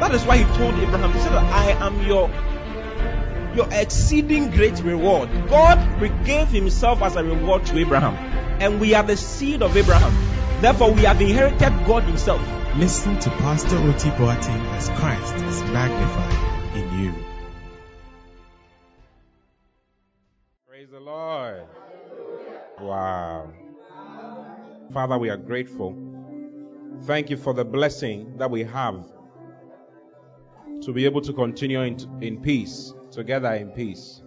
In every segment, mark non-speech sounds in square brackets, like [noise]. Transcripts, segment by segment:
that is why He told Abraham, He said, I am your your exceeding great reward. God gave Himself as a reward to Abraham. And we are the seed of Abraham. Therefore, we have inherited God Himself. Listen to Pastor Oti Boateng as Christ is magnified in you. Praise the Lord. Wow. Father, we are grateful. Thank you for the blessing that we have to be able to continue in, in peace, together in peace.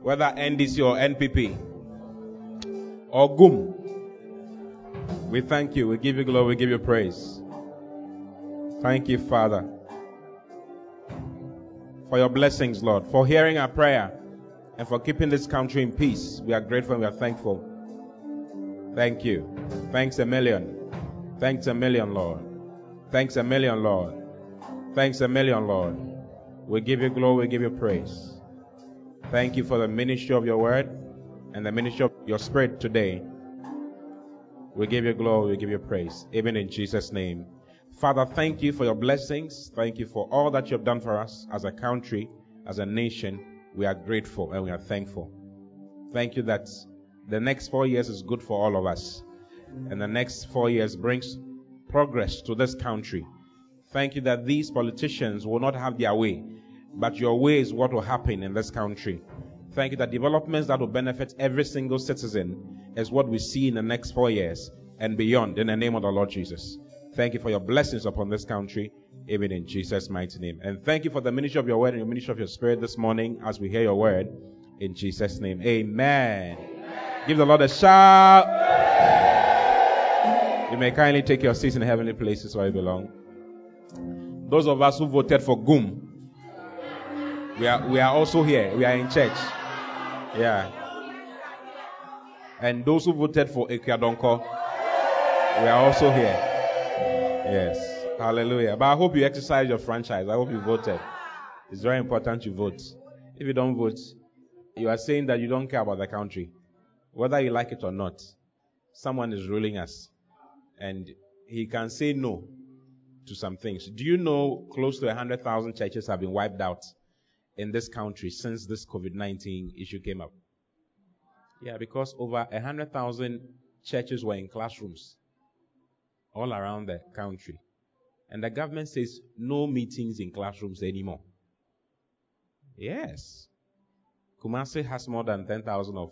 Whether NDC or NPP or GUM, we thank you. We give you glory. We give you praise. Thank you, Father, for your blessings, Lord, for hearing our prayer and for keeping this country in peace. We are grateful and we are thankful. Thank you. Thanks a million. Thanks a million, Lord. Thanks a million, Lord. Thanks a million, Lord. We give you glory, we give you praise. Thank you for the ministry of your word and the ministry of your spirit today. We give you glory, we give you praise, even in Jesus' name. Father, thank you for your blessings. Thank you for all that you have done for us as a country, as a nation. We are grateful and we are thankful. Thank you that the next four years is good for all of us. And the next four years brings progress to this country. Thank you that these politicians will not have their way, but your way is what will happen in this country. Thank you that developments that will benefit every single citizen is what we see in the next four years and beyond in the name of the Lord Jesus. Thank you for your blessings upon this country, even in Jesus' mighty name. And thank you for the ministry of your word and the ministry of your spirit this morning as we hear your word in Jesus' name. Amen. Amen. Give the Lord a shout. You may kindly take your seats in heavenly places where you belong. Those of us who voted for GUM, we are, we are also here. We are in church. Yeah. And those who voted for Akua Donkor, we are also here. Yes. Hallelujah. But I hope you exercise your franchise. I hope you voted. It's very important you vote. If you don't vote, you are saying that you don't care about the country. Whether you like it or not, someone is ruling us. And he can say no to some things. Do you know close to 100,000 churches have been wiped out in this country since this COVID 19 issue came up? Yeah, because over 100,000 churches were in classrooms all around the country. And the government says no meetings in classrooms anymore. Yes. Kumasi has more than 10,000 of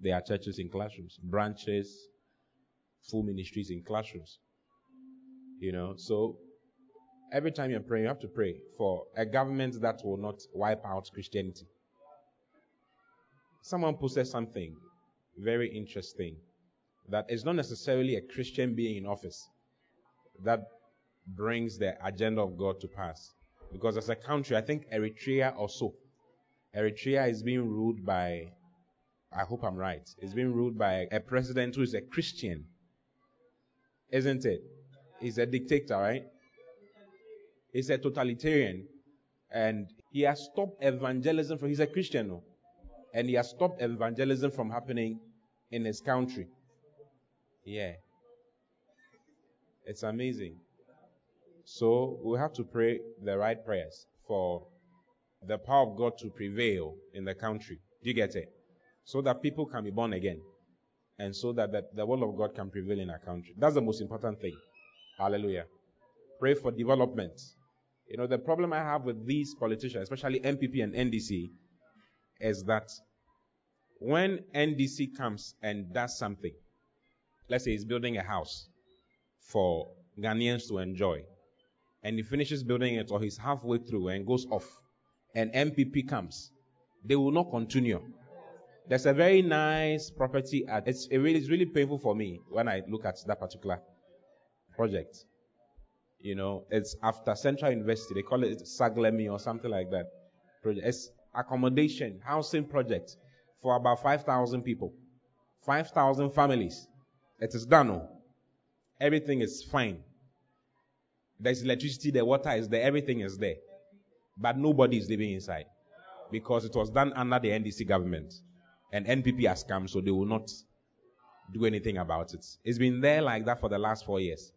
their churches in classrooms, branches, full ministries in classrooms. You know, so every time you're praying, you have to pray for a government that will not wipe out Christianity. Someone posted something very interesting that it's not necessarily a Christian being in office that brings the agenda of God to pass. Because as a country, I think Eritrea also, Eritrea is being ruled by, I hope I'm right, it's being ruled by a president who is a Christian. Isn't it? He's a dictator, right? He's a totalitarian. And he has stopped evangelism from, he's a Christian, no? And he has stopped evangelism from happening in his country. Yeah. It's amazing. So we have to pray the right prayers for the power of God to prevail in the country. Do you get it? So that people can be born again. And so that the, the will of God can prevail in our country. That's the most important thing. Hallelujah. Pray for development. You know, the problem I have with these politicians, especially NPP and NDC, is that when NDC comes and does something, let's say he's building a house for Ghanaians to enjoy, and he finishes building it or he's halfway through and goes off, and NPP comes, they will not continue. There's a very nice property at it's it really it's really painful for me when I look at that particular project. You know, it's after Central University. They call it Saglemi or something like that. It's accommodation, housing project for about 5,000 people. 5,000 families. It is done. Oh. Everything is fine. There's electricity, the water is there, everything is there. But nobody is living inside. Because it was done under the NDC government. And NPP has come, so they will not do anything about it. It's been there like that for the last four years.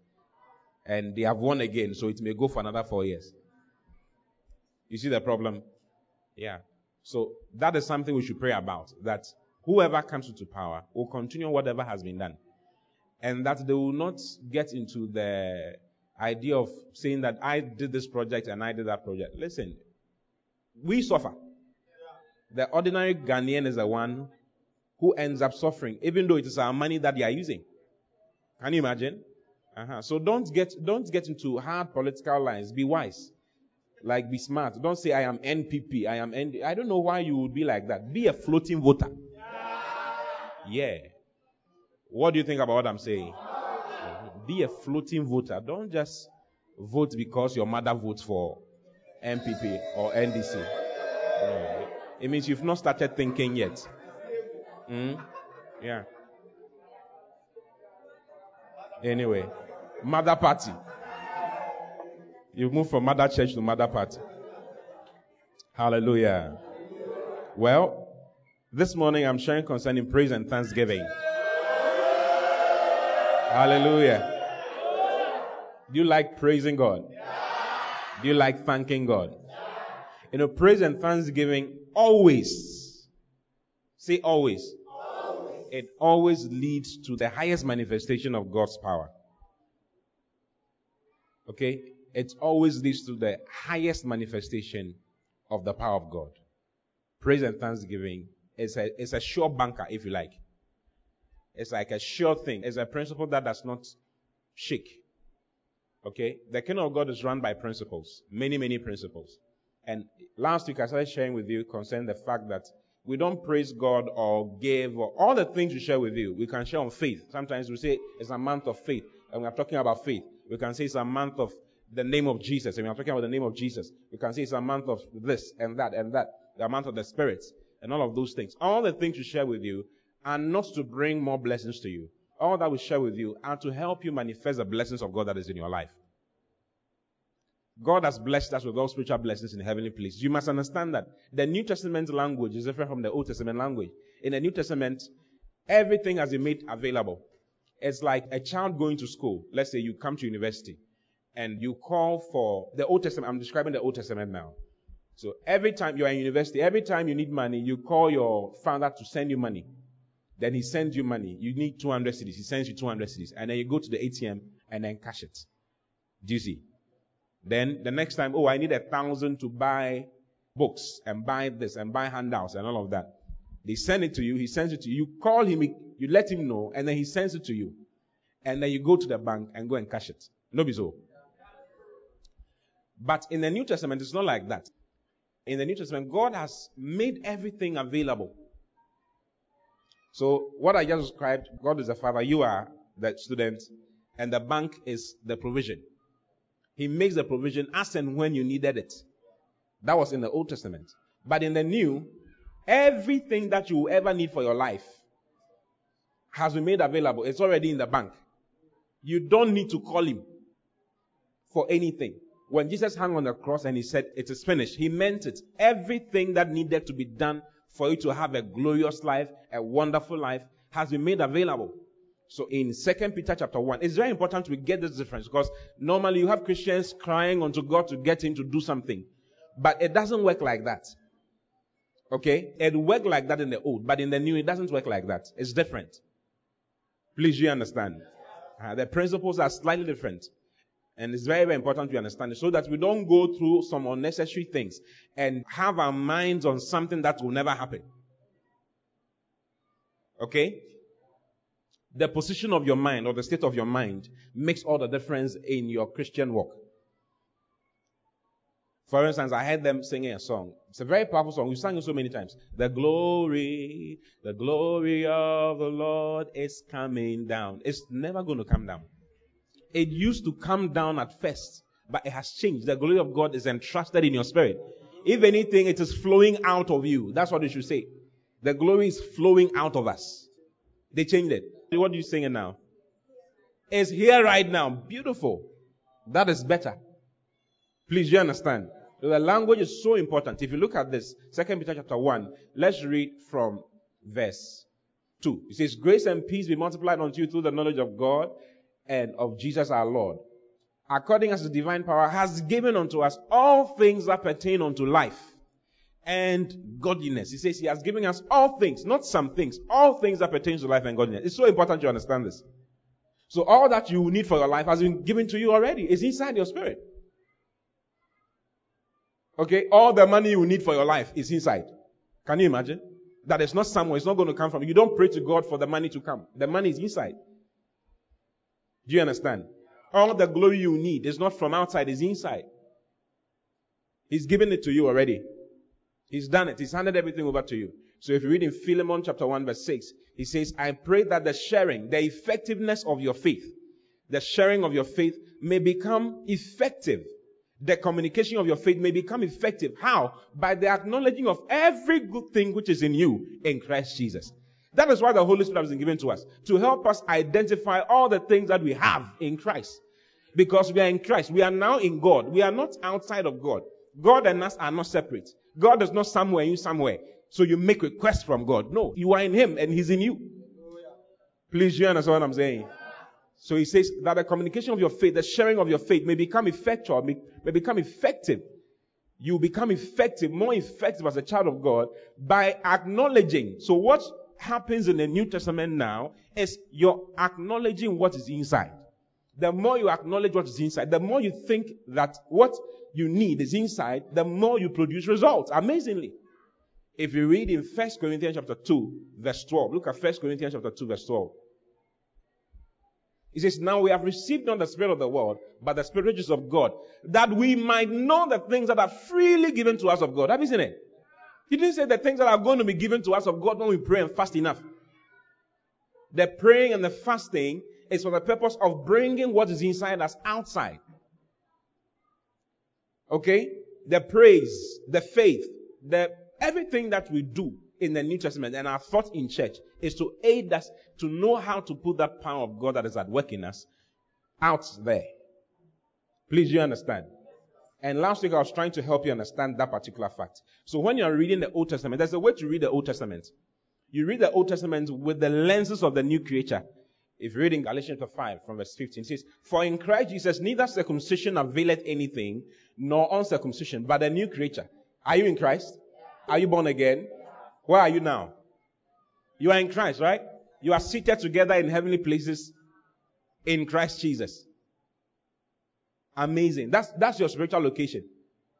And they have won again, so it may go for another four years. You see the problem? Yeah. So that is something we should pray about. That whoever comes into power will continue whatever has been done. And that they will not get into the idea of saying that I did this project and I did that project. Listen, we suffer. The ordinary Ghanaian is the one who ends up suffering, even though it is our money that they are using. Can you imagine? Uh-huh. So don't get don't get into hard political lines. Be wise. Like be smart. Don't say I am NPP. I am ND. I don't know why you would be like that. Be a floating voter. Yeah. What do you think about what I'm saying? Be a floating voter. Don't just vote because your mother votes for NPP or NDC. It means you've not started thinking yet. Mm? Yeah. Anyway, mother party. You move from mother church to mother party. Hallelujah. Well, this morning I'm sharing concerning praise and thanksgiving. Hallelujah. Do you like praising God? Do you like thanking God? You know, praise and thanksgiving always, say always, always, it always leads to the highest manifestation of God's power. Okay? It always leads to the highest manifestation of the power of God. Praise and thanksgiving is a, it's a sure banker, if you like. It's like a sure thing. It's a principle that does not shake. Okay? The kingdom of God is run by principles. Many, many principles. And last week I started sharing with you concerning the fact that we don't praise God or give or all the things we share with you. We can share on faith. Sometimes we say it's a month of faith, and we're talking about faith. We can say it's a month of the name of Jesus, and we're talking about the name of Jesus. We can say it's a month of this and that and that, the month of the spirits, and all of those things. All the things we share with you are not to bring more blessings to you. All that we share with you are to help you manifest the blessings of God that is in your life. God has blessed us with all spiritual blessings in heavenly places. You must understand that the New Testament language is different from the Old Testament language. In the New Testament, everything has been made available. It's like a child going to school. Let's say you come to university and you call for the Old Testament. I'm describing the Old Testament now. So every time you're in university, every time you need money, you call your father to send you money. Then he sends you money. You need 200 cedis. He sends you 200 cedis. And then you go to the ATM and then cash it. Do you see? Then the next time, oh, I need a thousand to buy books and buy this and buy handouts and all of that. They send it to you. He sends it to you. You call him, you let him know, and then he sends it to you. And then you go to the bank and go and cash it. No be so. But in the New Testament, it's not like that. In the New Testament, God has made everything available. So what I just described, God is the father, you are the student, and the bank is the provision. He makes the provision as and when you needed it. That was in the Old Testament. But in the New, everything that you will ever need for your life has been made available. It's already in the bank. You don't need to call him for anything. When Jesus hung on the cross and he said, It is finished, he meant it. Everything that needed to be done for you to have a glorious life, a wonderful life, has been made available. So in Second Peter chapter 1, it's very important we get this difference because normally you have Christians crying unto God to get him to do something. But it doesn't work like that. Okay? It worked like that in the old, but in the new it doesn't work like that. It's different. Please you understand? Uh, the principles are slightly different. And it's very, very important to understand it so that we don't go through some unnecessary things and have our minds on something that will never happen. Okay? the position of your mind or the state of your mind makes all the difference in your Christian walk. For instance, I heard them singing a song. It's a very powerful song. We've sung it so many times. The glory, the glory of the Lord is coming down. It's never going to come down. It used to come down at first, but it has changed. The glory of God is entrusted in your spirit. If anything, it is flowing out of you. That's what you should say. The glory is flowing out of us. They changed it. What are you singing now? It's here right now. Beautiful. That is better. Please, you understand? The language is so important. If you look at this, Second Peter chapter 1, let's read from verse 2. It says, Grace and peace be multiplied unto you through the knowledge of God and of Jesus our Lord. According as his divine power has given unto us all things that pertain unto life and godliness. He says he has given us all things, not some things, all things that pertain to life and godliness. It's so important you understand this. So all that you need for your life has been given to you already. It's inside your spirit. Okay, all the money you need for your life is inside. Can you imagine? That it's not somewhere, it's not going to come from you. don't pray to God for the money to come. The money is inside. Do you understand? All the glory you need is not from outside, it's inside. He's given it to you already. He's done it. He's handed everything over to you. So if you read in Philemon chapter 1 verse 6, he says, I pray that the sharing, the effectiveness of your faith, the sharing of your faith may become effective the communication of your faith may become effective. How? By the acknowledging of every good thing which is in you in Christ Jesus. That is why the Holy Spirit has been given to us to help us identify all the things that we have in Christ. Because we are in Christ. We are now in God. We are not outside of God. God and us are not separate. God is not somewhere, you somewhere. So you make requests from God. No, you are in Him and He's in you. Please, you understand what I'm saying? So he says that the communication of your faith, the sharing of your faith may become effectual, may, may become effective. You become effective, more effective as a child of God by acknowledging. So what happens in the New Testament now is you're acknowledging what is inside. The more you acknowledge what is inside, the more you think that what you need is inside, the more you produce results. Amazingly. If you read in 1 Corinthians chapter 2, verse 12, look at 1 Corinthians chapter 2, verse 12. He says, Now we have received not the Spirit of the world, but the Spirit which is of God, that we might know the things that are freely given to us of God. Have you seen it? He didn't say the things that are going to be given to us of God when we pray and fast enough. The praying and the fasting is for the purpose of bringing what is inside us outside. Okay? The praise, the faith, the everything that we do in the New Testament and our thought in church is to aid us to know how to put that power of God that is at work in us out there. Please, you understand? And last week I was trying to help you understand that particular fact. So when you're reading the Old Testament, there's a way to read the Old Testament. You read the Old Testament with the lenses of the new creature. If you read in Galatians 5 from verse 15, it says, For in Christ Jesus neither circumcision availeth anything, nor uncircumcision, but a new creature. Are you in Christ? Are you born again? Where are you now? You are in Christ, right? You are seated together in heavenly places in Christ Jesus. Amazing. That's, that's your spiritual location.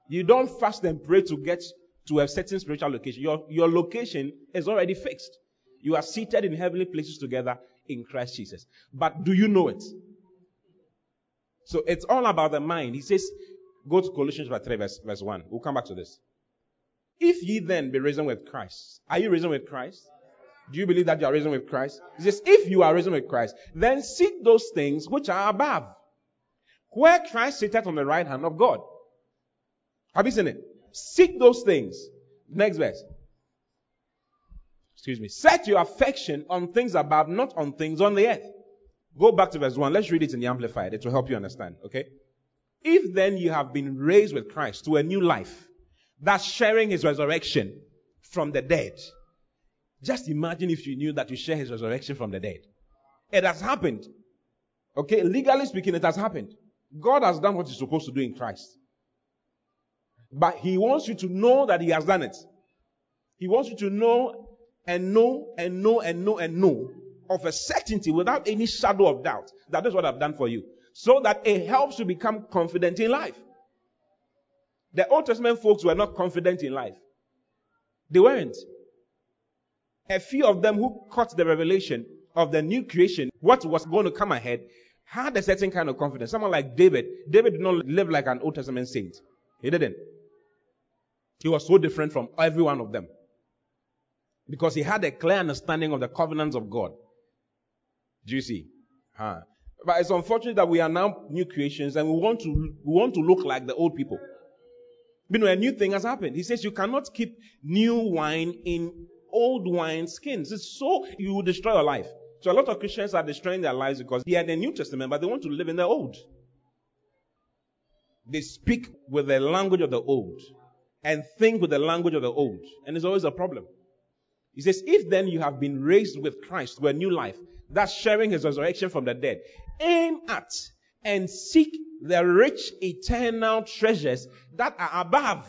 You don't fast and pray to get to a certain spiritual location. Your, your location is already fixed. You are seated in heavenly places together in Christ Jesus. But do you know it? So it's all about the mind. He says, go to Colossians 3, verse, verse 1. We'll come back to this. If ye then be risen with Christ, are you risen with Christ? Do you believe that you are risen with Christ? He says, if you are risen with Christ, then seek those things which are above, where Christ sitteth on the right hand of God. Have you seen it? Seek those things. Next verse. Excuse me. Set your affection on things above, not on things on the earth. Go back to verse 1. Let's read it in the Amplified. It will help you understand. Okay? If then you have been raised with Christ to a new life, that's sharing his resurrection from the dead. Just imagine if you knew that you share his resurrection from the dead. It has happened. Okay, legally speaking, it has happened. God has done what he's supposed to do in Christ. But he wants you to know that he has done it. He wants you to know and know and know and know and know of a certainty without any shadow of doubt that is what I've done for you. So that it helps you become confident in life. The Old Testament folks were not confident in life. They weren't a few of them who caught the revelation of the new creation, what was going to come ahead, had a certain kind of confidence. Someone like David, David did not live like an Old Testament saint. He didn't. He was so different from every one of them. Because he had a clear understanding of the covenants of God. Do you see? Huh. But it's unfortunate that we are now new creations and we want to we want to look like the old people. You know, a new thing has happened. He says you cannot keep new wine in old wine skins. It's so you will destroy your life. So a lot of Christians are destroying their lives because they are the New Testament, but they want to live in the old. They speak with the language of the old and think with the language of the old. And it's always a problem. He says, if then you have been raised with Christ to a new life, that's sharing his resurrection from the dead, aim at and seek the rich eternal treasures that are above,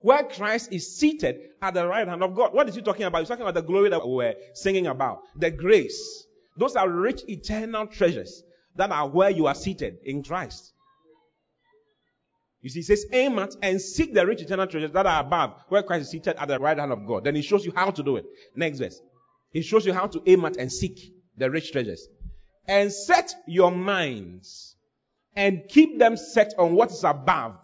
where Christ is seated at the right hand of God. What is he talking about? He's talking about the glory that we were singing about, the grace. Those are rich eternal treasures that are where you are seated in Christ. You see, he says, aim at and seek the rich eternal treasures that are above, where Christ is seated at the right hand of God. Then he shows you how to do it. Next verse. He shows you how to aim at and seek the rich treasures. And set your minds and keep them set on what is above,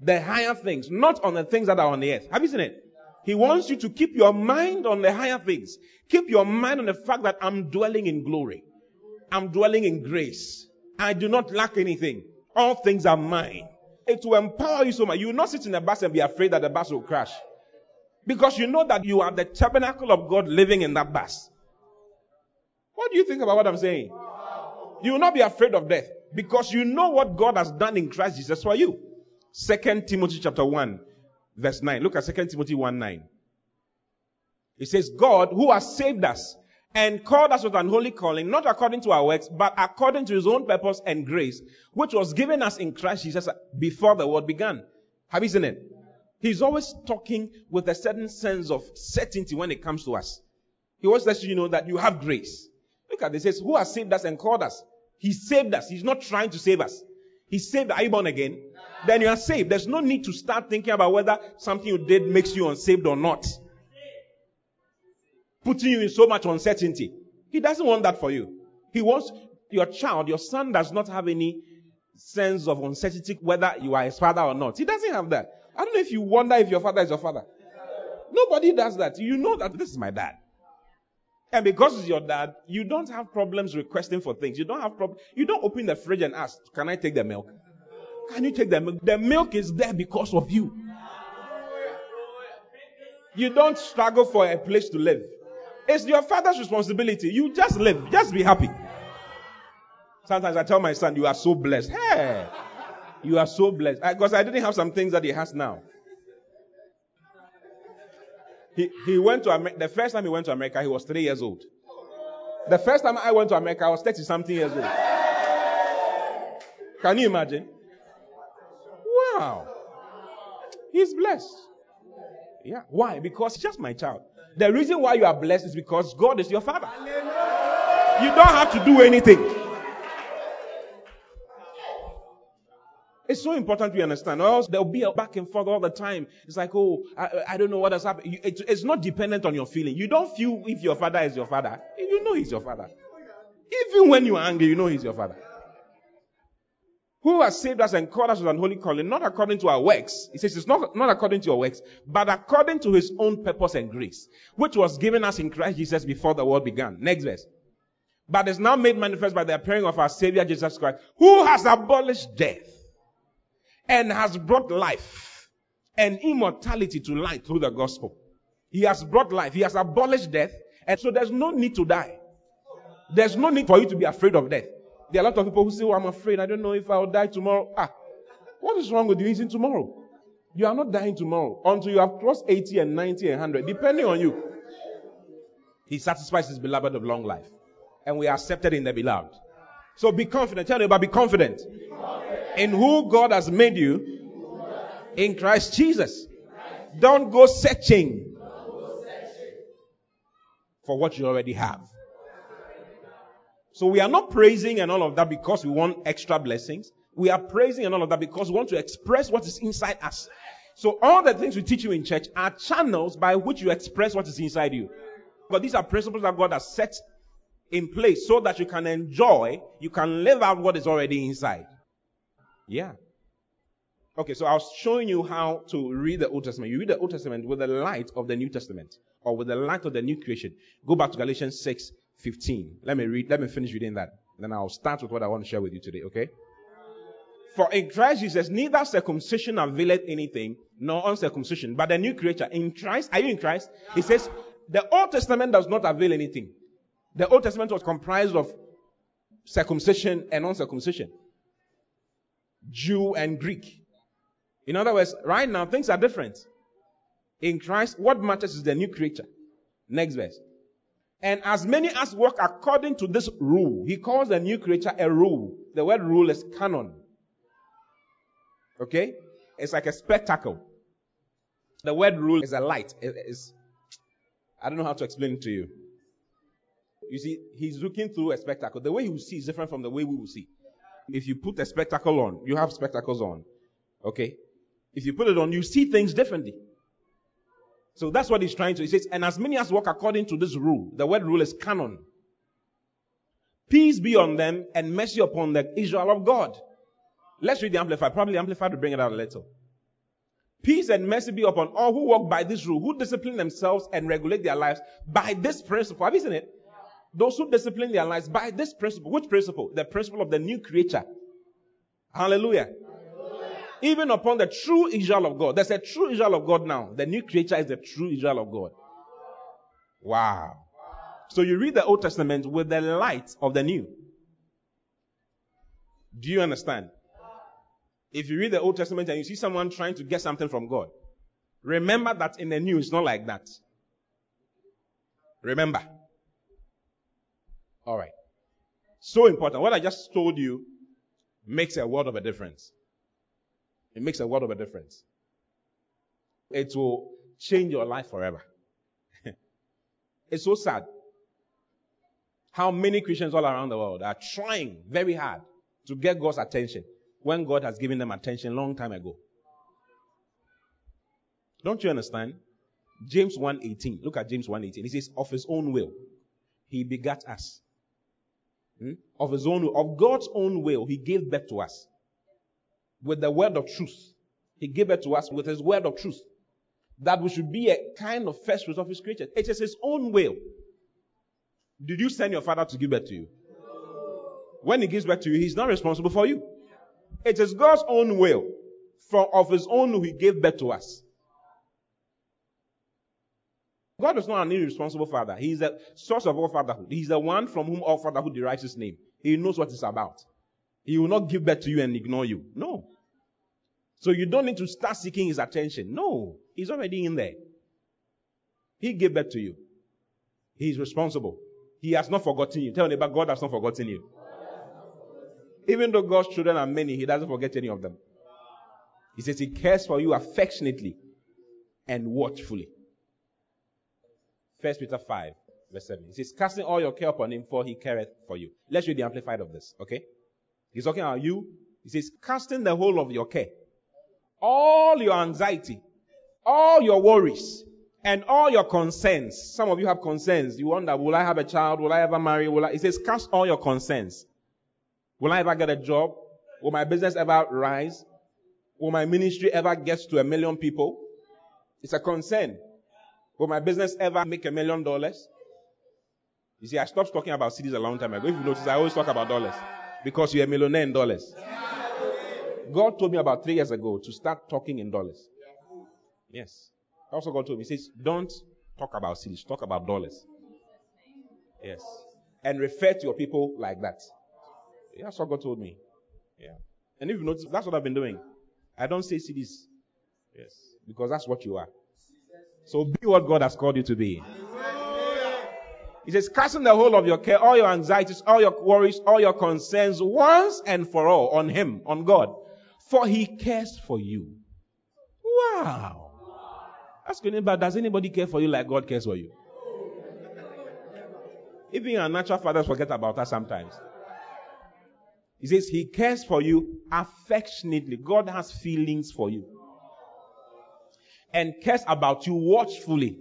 the higher things, not on the things that are on the earth. Have you seen it? He wants you to keep your mind on the higher things. Keep your mind on the fact that I'm dwelling in glory. I'm dwelling in grace. I do not lack anything. All things are mine. It will empower you so much. You will not sit in the bus and be afraid that the bus will crash. Because you know that you are the tabernacle of God living in that bus. What do you think about what I'm saying? You will not be afraid of death because you know what God has done in Christ Jesus for you. Second Timothy chapter 1 verse 9. Look at Second Timothy 1 9. It says, God who has saved us and called us with an holy calling, not according to our works, but according to his own purpose and grace, which was given us in Christ Jesus before the world began. Have you seen it? He's always talking with a certain sense of certainty when it comes to us. He wants us to know that you have grace. Look at this. It says, Who has saved us and called us? He saved us. He's not trying to save us. He saved. Are you born again? Then you are saved. There's no need to start thinking about whether something you did makes you unsaved or not. Putting you in so much uncertainty. He doesn't want that for you. He wants your child, your son does not have any sense of uncertainty whether you are his father or not. He doesn't have that. I don't know if you wonder if your father is your father. Nobody does that. You know that this is my dad. And because it's your dad, you don't have problems requesting for things. You don't have problem. You don't open the fridge and ask, "Can I take the milk?" Can you take the milk? The milk is there because of you. You don't struggle for a place to live. It's your father's responsibility. You just live. Just be happy. Sometimes I tell my son, "You are so blessed." Hey, you are so blessed because I didn't have some things that he has now. He, went to America. The first time he went to America, he was three years old. The first time I went to America, I was 30 something years old. Can you imagine? Wow. He's blessed. Yeah. Why? Because he's just my child. The reason why you are blessed is because God is your father. You don't have to do anything. It's so important we understand, or else there'll be a back and forth all the time. It's like, oh, I, I don't know what has happened. It, it's not dependent on your feeling. You don't feel if your father is your father. You know he's your father. Even when you're angry, you know he's your father. Who has saved us and called us with an holy calling, not according to our works. He says it's not, not according to your works, but according to his own purpose and grace, which was given us in Christ Jesus before the world began. Next verse. But is now made manifest by the appearing of our Savior Jesus Christ, who has abolished death and has brought life and immortality to light through the gospel. He has brought life. He has abolished death. And so there's no need to die. There's no need for you to be afraid of death. There are a lot of people who say, Oh, I'm afraid. I don't know if I'll die tomorrow. Ah, what is wrong with you eating tomorrow? You are not dying tomorrow until you have crossed 80 and 90 and 100, depending on you. He satisfies his beloved of long life. And we are accepted in the beloved. So be confident. Tell me about be confident in who God has made you in Christ Jesus. Don't go searching for what you already have. So we are not praising and all of that because we want extra blessings. We are praising and all of that because we want to express what is inside us. So all the things we teach you in church are channels by which you express what is inside you. But these are principles that God has set in place so that you can enjoy, you can live out what is already inside. Yeah. Okay, so I was showing you how to read the Old Testament. You read the Old Testament with the light of the New Testament or with the light of the new creation. Go back to Galatians 6 15. Let me read, let me finish reading that. Then I'll start with what I want to share with you today, okay? For in Christ Jesus, neither circumcision availeth anything, nor uncircumcision, but the new creature. In Christ, are you in Christ? He says, the Old Testament does not avail anything. The Old Testament was comprised of circumcision and uncircumcision, Jew and Greek. In other words, right now things are different. In Christ, what matters is the new creature. Next verse. And as many as walk according to this rule, he calls the new creature a rule. The word rule is canon. Okay? It's like a spectacle. The word rule is a light. It's, I don't know how to explain it to you. You see, he's looking through a spectacle. The way he will see is different from the way we will see. If you put a spectacle on, you have spectacles on. Okay? If you put it on, you see things differently. So that's what he's trying to. He says, and as many as walk according to this rule, the word rule is canon. Peace be on them and mercy upon the Israel of God. Let's read the Amplified. Probably Amplified to bring it out a little. Peace and mercy be upon all who walk by this rule, who discipline themselves and regulate their lives by this principle. Have you seen it? Those who discipline their lives by this principle. Which principle? The principle of the new creature. Hallelujah. Hallelujah. Even upon the true Israel of God. There's a true Israel of God now. The new creature is the true Israel of God. Wow. So you read the Old Testament with the light of the new. Do you understand? If you read the Old Testament and you see someone trying to get something from God, remember that in the new it's not like that. Remember. All right. So important. What I just told you makes a world of a difference. It makes a world of a difference. It will change your life forever. [laughs] it's so sad how many Christians all around the world are trying very hard to get God's attention when God has given them attention long time ago. Don't you understand? James 1:18. Look at James 1:18. He says, "Of his own will, he begat us." Hmm? Of his own, of God's own will, he gave birth to us with the word of truth. He gave it to us with his word of truth, that we should be a kind of first fruit of his creatures. It is his own will. Did you send your father to give birth to you? When he gives birth to you, he's not responsible for you. It is God's own will. For of his own he gave birth to us. God is not an irresponsible father. He is the source of all fatherhood. He's the one from whom all fatherhood derives its name. He knows what it's about. He will not give birth to you and ignore you. No. So you don't need to start seeking his attention. No. He's already in there. He gave birth to you. He is responsible. He has not forgotten you. Tell me about God has not forgotten you. Even though God's children are many, He doesn't forget any of them. He says He cares for you affectionately and watchfully. First Peter 5, verse 7. He says, Casting all your care upon him, for he careth for you. Let's read the amplified of this, okay? He's talking about you. He says, casting the whole of your care, all your anxiety, all your worries, and all your concerns. Some of you have concerns. You wonder, will I have a child? Will I ever marry? Will I? He says, cast all your concerns. Will I ever get a job? Will my business ever rise? Will my ministry ever get to a million people? It's a concern. Will my business ever make a million dollars? You see, I stopped talking about cedis a long time ago. If you notice, I always talk about dollars because you're a millionaire in dollars. God told me about three years ago to start talking in dollars. Yes. Also, God told me, He says, don't talk about cedis, talk about dollars. Yes. And refer to your people like that. That's what God told me. Yeah. And if you notice, that's what I've been doing. I don't say cedis. Yes. Because that's what you are. So be what God has called you to be. He says, casting the whole of your care, all your anxieties, all your worries, all your concerns once and for all on Him, on God. For He cares for you. Wow. Ask anybody, does anybody care for you like God cares for you? Even our natural fathers forget about us sometimes. He says he cares for you affectionately. God has feelings for you. And cares about you watchfully.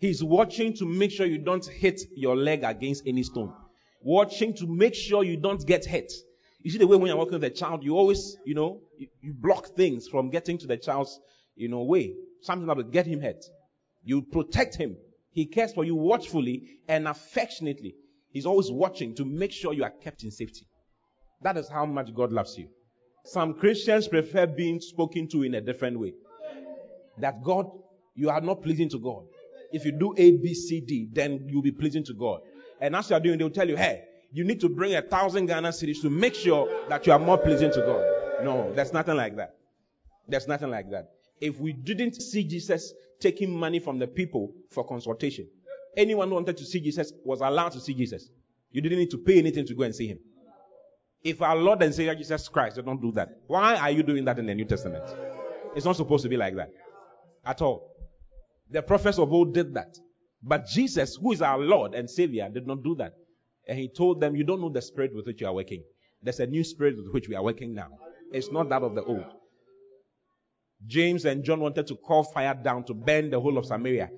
He's watching to make sure you don't hit your leg against any stone. Watching to make sure you don't get hit. You see the way when you're walking with a child, you always, you know, you, you block things from getting to the child's, you know, way. Something that will get him hurt. You protect him. He cares for you watchfully and affectionately. He's always watching to make sure you are kept in safety. That is how much God loves you. Some Christians prefer being spoken to in a different way. That God, you are not pleasing to God. If you do A, B, C, D, then you'll be pleasing to God. And as you are doing, they'll tell you, hey, you need to bring a thousand Ghana cedis to make sure that you are more pleasing to God. No, there's nothing like that. There's nothing like that. If we didn't see Jesus taking money from the people for consultation, anyone who wanted to see Jesus was allowed to see Jesus. You didn't need to pay anything to go and see him. If our Lord and Savior Jesus Christ, they don't do that. Why are you doing that in the New Testament? It's not supposed to be like that at all. The prophets of old did that. But Jesus, who is our Lord and Savior, did not do that. And he told them, You don't know the spirit with which you are working. There's a new spirit with which we are working now. It's not that of the old. James and John wanted to call fire down to burn the whole of Samaria.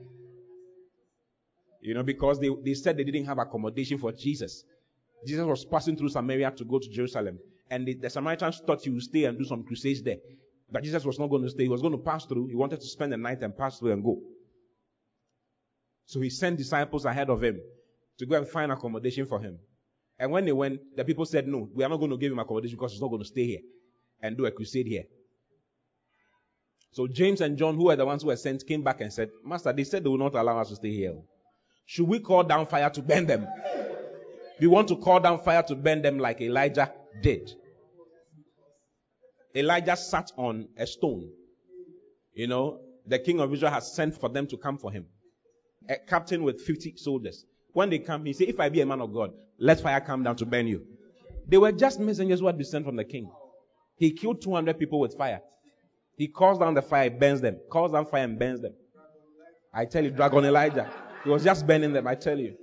You know, because they, they said they didn't have accommodation for Jesus. Jesus was passing through Samaria to go to Jerusalem. And the, the Samaritans thought he would stay and do some crusades there. But Jesus was not going to stay. He was going to pass through. He wanted to spend the night and pass through and go. So he sent disciples ahead of him to go and find accommodation for him. And when they went, the people said, No, we are not going to give him accommodation because he's not going to stay here and do a crusade here. So James and John, who were the ones who were sent, came back and said, Master, they said they will not allow us to stay here. Should we call down fire to burn them? We want to call down fire to burn them like Elijah did. Elijah sat on a stone. You know, the king of Israel has sent for them to come for him. A captain with 50 soldiers. When they come, he said, If I be a man of God, let fire come down to burn you. They were just messengers who had been sent from the king. He killed 200 people with fire. He calls down the fire, burns them. Calls down fire and burns them. I tell you, Dragon Elijah. He was just burning them, I tell you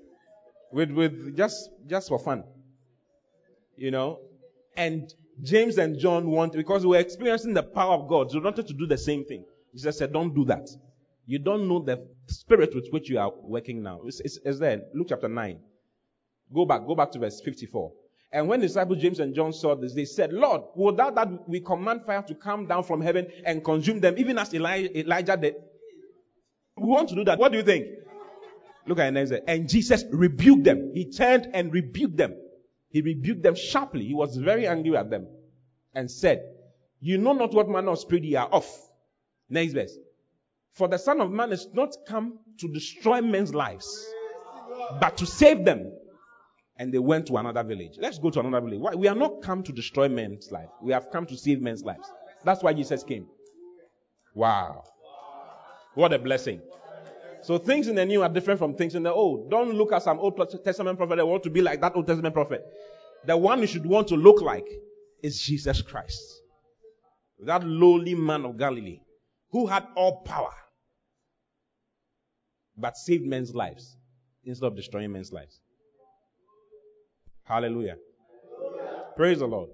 with, with just, just for fun. You know? And James and John want, because we were experiencing the power of God, they wanted to do the same thing. Jesus said, don't do that. You don't know the spirit with which you are working now. It's, it's, it's there. Luke chapter 9. Go back, go back to verse 54. And when disciples James and John saw this, they said, Lord, would thou that we command fire to come down from heaven and consume them, even as Elijah did? We want to do that. What do you think? Look at the And Jesus rebuked them. He turned and rebuked them. He rebuked them sharply. He was very angry at them and said, You know not what manner of spirit ye are of. Next verse. For the Son of Man is not come to destroy men's lives, but to save them. And they went to another village. Let's go to another village. Why? We are not come to destroy men's life. We have come to save men's lives. That's why Jesus came. Wow. What a blessing. So things in the new are different from things in the old. Don't look at some Old Testament prophet that want to be like that Old Testament prophet. The one you should want to look like is Jesus Christ. That lowly man of Galilee who had all power but saved men's lives instead of destroying men's lives. Hallelujah. Praise the Lord.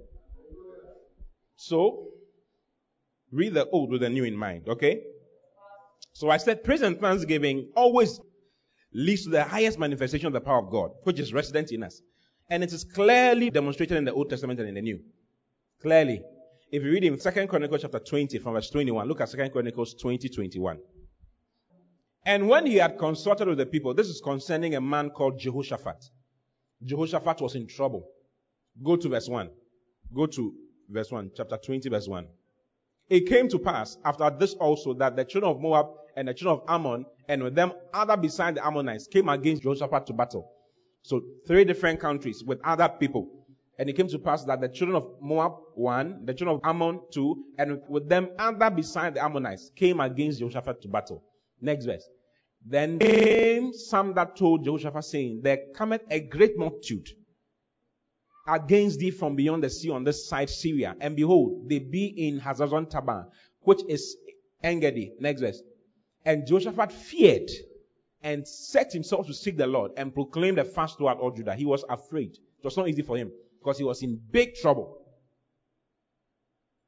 So, read the old with the new in mind, okay? So I said praise and thanksgiving always leads to the highest manifestation of the power of God, which is resident in us. And it is clearly demonstrated in the Old Testament and in the New. Clearly. If you read in 2 Chronicles chapter 20 from verse 21, look at 2 Chronicles 20, 21. And when he had consulted with the people, this is concerning a man called Jehoshaphat. Jehoshaphat was in trouble. Go to verse 1. Go to verse 1, chapter 20, verse 1. It came to pass after this also that the children of Moab and the children of Ammon, and with them other beside the Ammonites, came against Jehoshaphat to battle. So three different countries with other people. And it came to pass that the children of Moab, one, the children of Ammon, two, and with them other beside the Ammonites came against Jehoshaphat to battle. Next verse. Then came some that told Jehoshaphat, saying, There cometh a great multitude against thee from beyond the sea on this side Syria. And behold, they be in Hazazon Tamar, which is Engedi. Next verse. And Jehoshaphat feared and set himself to seek the Lord and proclaimed a fast throughout all Judah. He was afraid. It was not easy for him because he was in big trouble.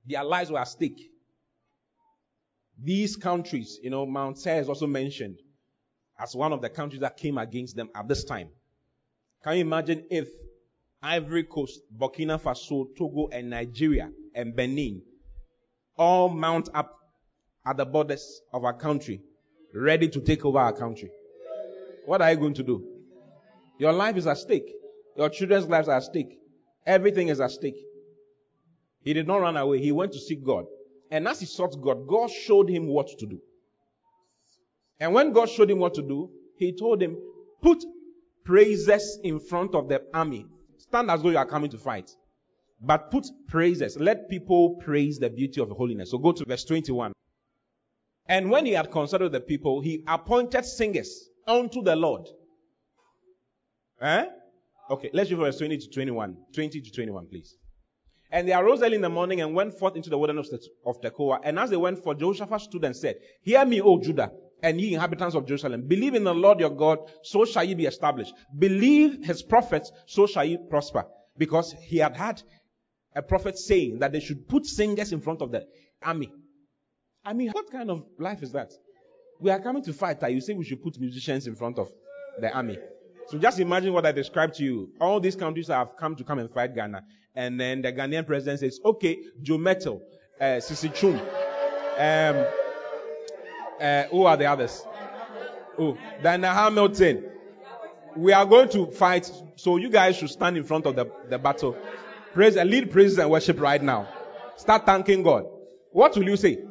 Their lives were at stake. These countries, you know, Mount Seir is also mentioned as one of the countries that came against them at this time. Can you imagine if Ivory Coast, Burkina Faso, Togo, and Nigeria and Benin all mount up at the borders of our country ready to take over our country. What are you going to do? Your life is at stake. Your children's lives are at stake. Everything is at stake. He did not run away. He went to seek God. And as he sought God, God showed him what to do. And when God showed him what to do, he told him, put praises in front of the army. Stand as though you are coming to fight. But put praises. Let people praise the beauty of holiness. So go to verse 21. And when he had consulted the people, he appointed singers unto the Lord. Eh? Okay, let's read verse 20 to 21. 20 to 21, please. And they arose early in the morning and went forth into the wilderness of Tekoa. And as they went forth, Jehoshaphat stood and said, Hear me, O Judah, and ye inhabitants of Jerusalem. Believe in the Lord your God, so shall ye be established. Believe his prophets, so shall ye prosper. Because he had had a prophet saying that they should put singers in front of the army. I mean, what kind of life is that? We are coming to fight, you say we should put musicians in front of the army. So just imagine what I described to you. All these countries have come to come and fight Ghana. And then the Ghanaian president says, okay, Joe Mettle, uh, Sisi Chum, um, uh, who are the others? Oh, Diana Hamilton. We are going to fight, so you guys should stand in front of the, the battle. Praise and lead praise and worship right now. Start thanking God. What will you say?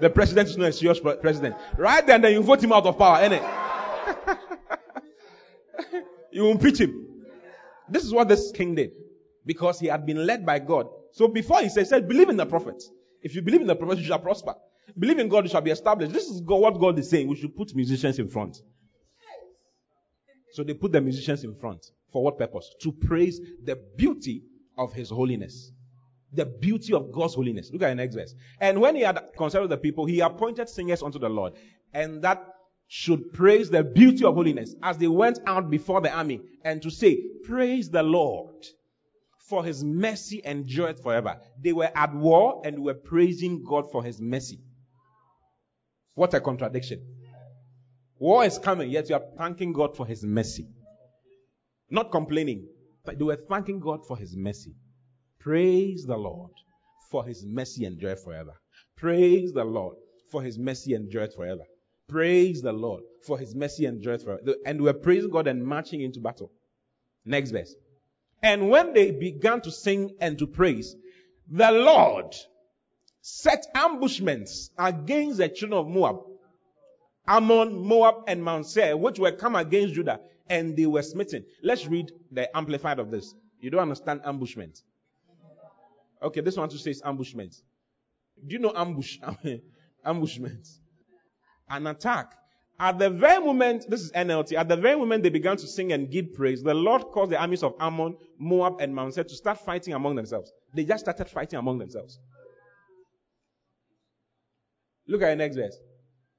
The president is not a serious president. Right then, then you vote him out of power, innit? [laughs] you impeach him. This is what this king did. Because he had been led by God. So before he said, he said, believe in the prophets. If you believe in the prophets, you shall prosper. Believe in God, you shall be established. This is God, what God is saying. We should put musicians in front. So they put the musicians in front. For what purpose? To praise the beauty of His holiness. The beauty of God's holiness. Look at the next verse. And when he had consulted the people, he appointed singers unto the Lord. And that should praise the beauty of holiness as they went out before the army and to say, Praise the Lord, for his mercy endureth forever. They were at war and were praising God for his mercy. What a contradiction. War is coming, yet you are thanking God for his mercy. Not complaining, but they were thanking God for his mercy. Praise the Lord, for his mercy endureth forever. Praise the Lord, for his mercy endureth forever. Praise the Lord, for his mercy endureth forever. And we're praising God and marching into battle. Next verse. And when they began to sing and to praise, the Lord set ambushments against the children of Moab, Ammon, Moab, and Mount Seir, which were come against Judah, and they were smitten. Let's read the amplified of this. You don't understand ambushment. Okay, this one to says ambushment. Do you know ambush? [laughs] ambushment. An attack. At the very moment, this is NLT, at the very moment they began to sing and give praise, the Lord caused the armies of Ammon, Moab, and Mount Seir to start fighting among themselves. They just started fighting among themselves. Look at the next verse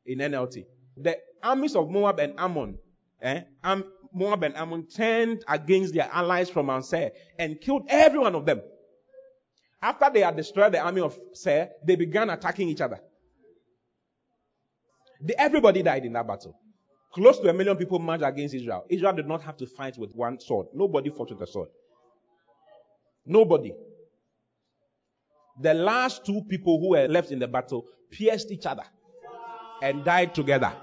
in NLT. The armies of Moab and Ammon, eh, Am- Moab and Ammon turned against their allies from Mount Seir and killed every one of them. After they had destroyed the army of Seir, they began attacking each other. The, everybody died in that battle. Close to a million people marched against Israel. Israel did not have to fight with one sword. Nobody fought with a sword. Nobody. The last two people who were left in the battle pierced each other and died together.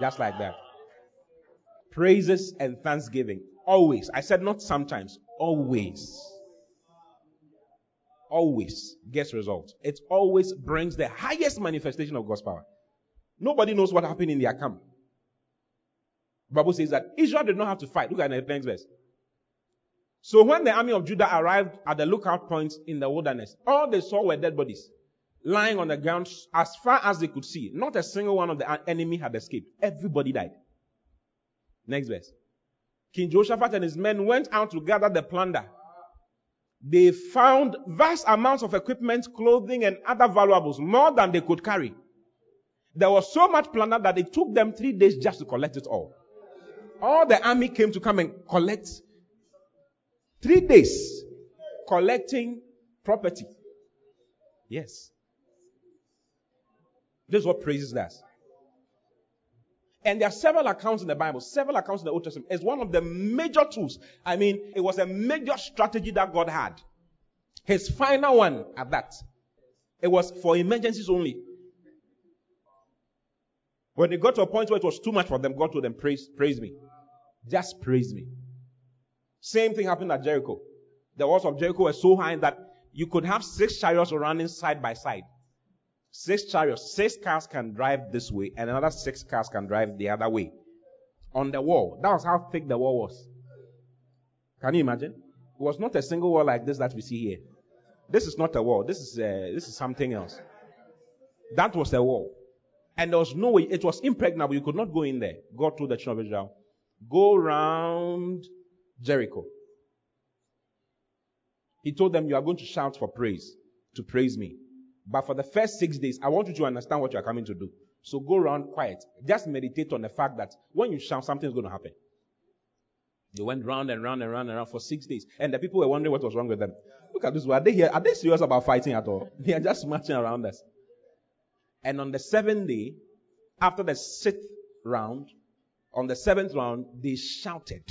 Just like that. Praises and thanksgiving. Always. I said not sometimes. Always. Always gets results. It always brings the highest manifestation of God's power. Nobody knows what happened in their camp. The Bible says that Israel did not have to fight. Look at the next verse. So when the army of Judah arrived at the lookout point in the wilderness, all they saw were dead bodies lying on the ground as far as they could see. Not a single one of the enemy had escaped. Everybody died. Next verse. King Jehoshaphat and his men went out to gather the plunder. They found vast amounts of equipment, clothing, and other valuables, more than they could carry. There was so much plunder that it took them three days just to collect it all. All the army came to come and collect. Three days collecting property. Yes. This is what praises does. And there are several accounts in the Bible, several accounts in the Old Testament. It's one of the major tools. I mean, it was a major strategy that God had. His final one at that. It was for emergencies only. When it got to a point where it was too much for them, God told them, praise, praise me. Just praise me. Same thing happened at Jericho. The walls of Jericho were so high that you could have six chariots running side by side. Six chariots, six cars can drive this way, and another six cars can drive the other way. On the wall. That was how thick the wall was. Can you imagine? It was not a single wall like this that we see here. This is not a wall. This is uh, this is something else. That was a wall, and there was no way. It was impregnable. You could not go in there. God told the children of Israel, "Go round Jericho." He told them, "You are going to shout for praise, to praise me." But for the first six days, I want you to understand what you are coming to do. So go around quiet. Just meditate on the fact that when you shout, something is going to happen. They went round and round and round and round for six days. And the people were wondering what was wrong with them. Look at this. Are they here? Are they serious about fighting at all? [laughs] They are just marching around us. And on the seventh day, after the sixth round, on the seventh round, they shouted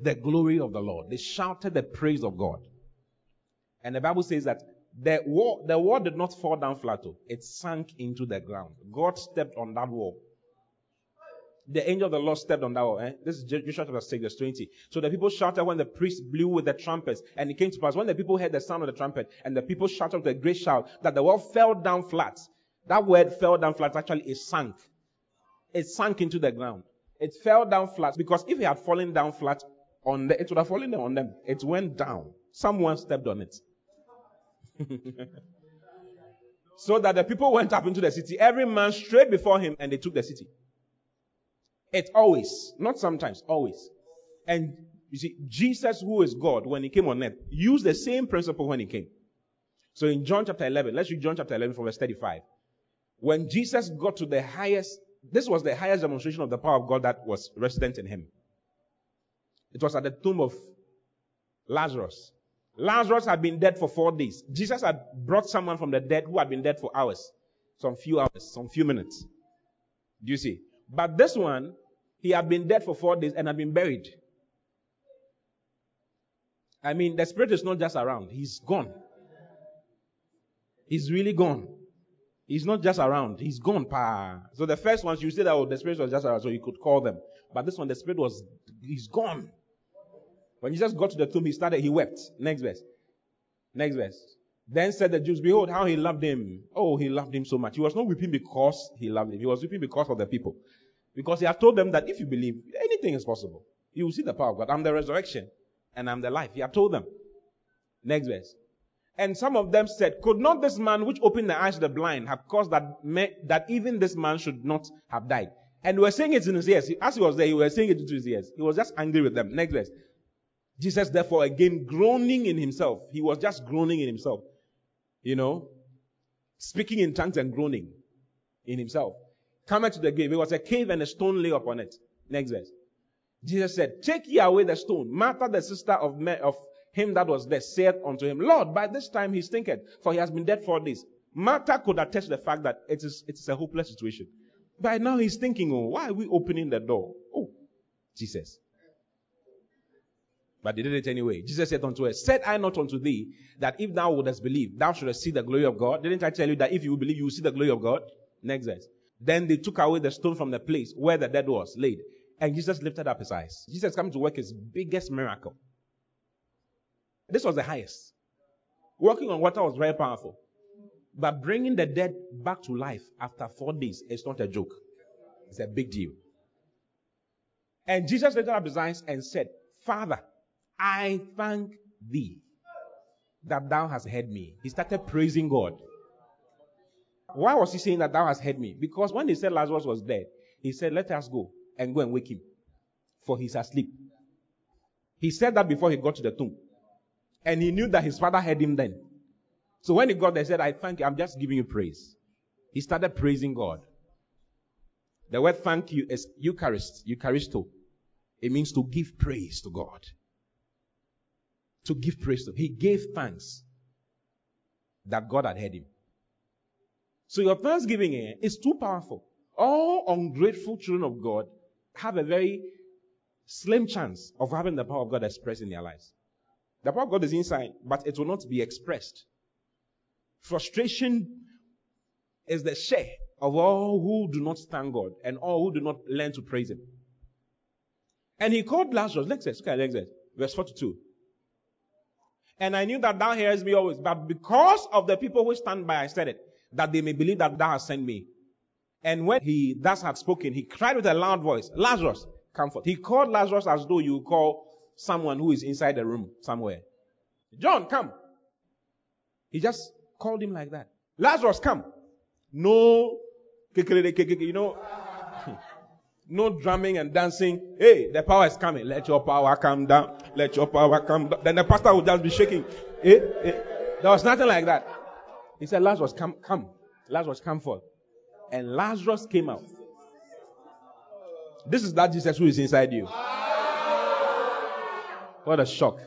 the glory of the Lord. They shouted the praise of God. And the Bible says that the wall, the wall did not fall down flat. Oh. It sank into the ground. God stepped on that wall. The angel of the Lord stepped on that wall. Eh? This is Joshua chapter 6, verse 20. So the people shouted when the priest blew with the trumpets. And it came to pass when the people heard the sound of the trumpet and the people shouted with a great shout that the wall fell down flat. That word fell down flat actually it sank. It sank into the ground. It fell down flat because if it had fallen down flat on the, it would have fallen on them. It went down. Someone stepped on it. [laughs] so that the people went up into the city, every man straight before him, and they took the city. It's always, not sometimes, always. And you see, Jesus, who is God, when he came on earth, used the same principle when he came. So in John chapter 11, let's read John chapter 11 from verse 35. When Jesus got to the highest, this was the highest demonstration of the power of God that was resident in him. It was at the tomb of Lazarus. Lazarus had been dead for four days. Jesus had brought someone from the dead who had been dead for hours, some few hours, some few minutes. Do you see? But this one, he had been dead for four days and had been buried. I mean, the spirit is not just around, he's gone. He's really gone. He's not just around, he's gone. Pa. So the first ones, you that oh, the spirit was just around, so you could call them. But this one, the spirit was, he's gone. When Jesus got to the tomb, he started, he wept. Next verse. Next verse. Then said the Jews, Behold, how he loved him. Oh, he loved him so much. He was not weeping because he loved him. He was weeping because of the people. Because he had told them that if you believe, anything is possible. You will see the power of God. I'm the resurrection and I'm the life. He had told them. Next verse. And some of them said, Could not this man which opened the eyes of the blind have caused that, that even this man should not have died? And we were saying it in his ears. As he was there, he was saying it into his ears. He was just angry with them. Next verse. Jesus, therefore, again groaning in himself. He was just groaning in himself. You know, speaking in tongues and groaning in himself. Coming to the grave. It was a cave and a stone lay upon it. Next verse. Jesus said, Take ye away the stone. Martha, the sister of, of him that was there, said unto him, Lord, by this time he stinketh, for he has been dead four days. Martha could attest to the fact that it is, it is a hopeless situation. By now he's thinking, oh, why are we opening the door? Oh, Jesus. But they did it anyway. Jesus said unto her, Said I not unto thee that if thou wouldest believe, thou shouldst see the glory of God? Didn't I tell you that if you believe, you will see the glory of God? Next verse. Then they took away the stone from the place where the dead was laid. And Jesus lifted up his eyes. Jesus coming to work his biggest miracle. This was the highest. Walking on water was very powerful. But bringing the dead back to life after four days is not a joke. It's a big deal. And Jesus lifted up his eyes and said, Father, I thank thee that thou hast heard me. He started praising God. Why was he saying that thou hast heard me? Because when he said Lazarus was dead, he said, Let us go and go and wake him, for he's asleep. He said that before he got to the tomb. And he knew that his father heard him then. So when he got there, he said, I thank you. I'm just giving you praise. He started praising God. The word thank you is Eucharist, Eucharisto. It means to give praise to God to give praise to. He gave thanks that God had heard him. So your thanksgiving here is too powerful. All ungrateful children of God have a very slim chance of having the power of God expressed in their lives. The power of God is inside, but it will not be expressed. Frustration is the share of all who do not thank God and all who do not learn to praise Him. And he called Lazarus. Let's look at Exodus, Verse 42. And I knew that thou hearest me always, but because of the people who stand by, I said it, that they may believe that thou hast sent me. And when he thus had spoken, he cried with a loud voice, Lazarus, come forth. He called Lazarus as though you call someone who is inside the room somewhere. John, come. He just called him like that. Lazarus, come. No, you know, [laughs] no drumming and dancing. Hey, the power is coming. Let your power come down. Let your power come. Then the pastor would just be shaking. Hey, hey. There was nothing like that. He said, Lazarus, come, come. Lazarus, come forth. And Lazarus came out. This is that Jesus who is inside you. What a shock.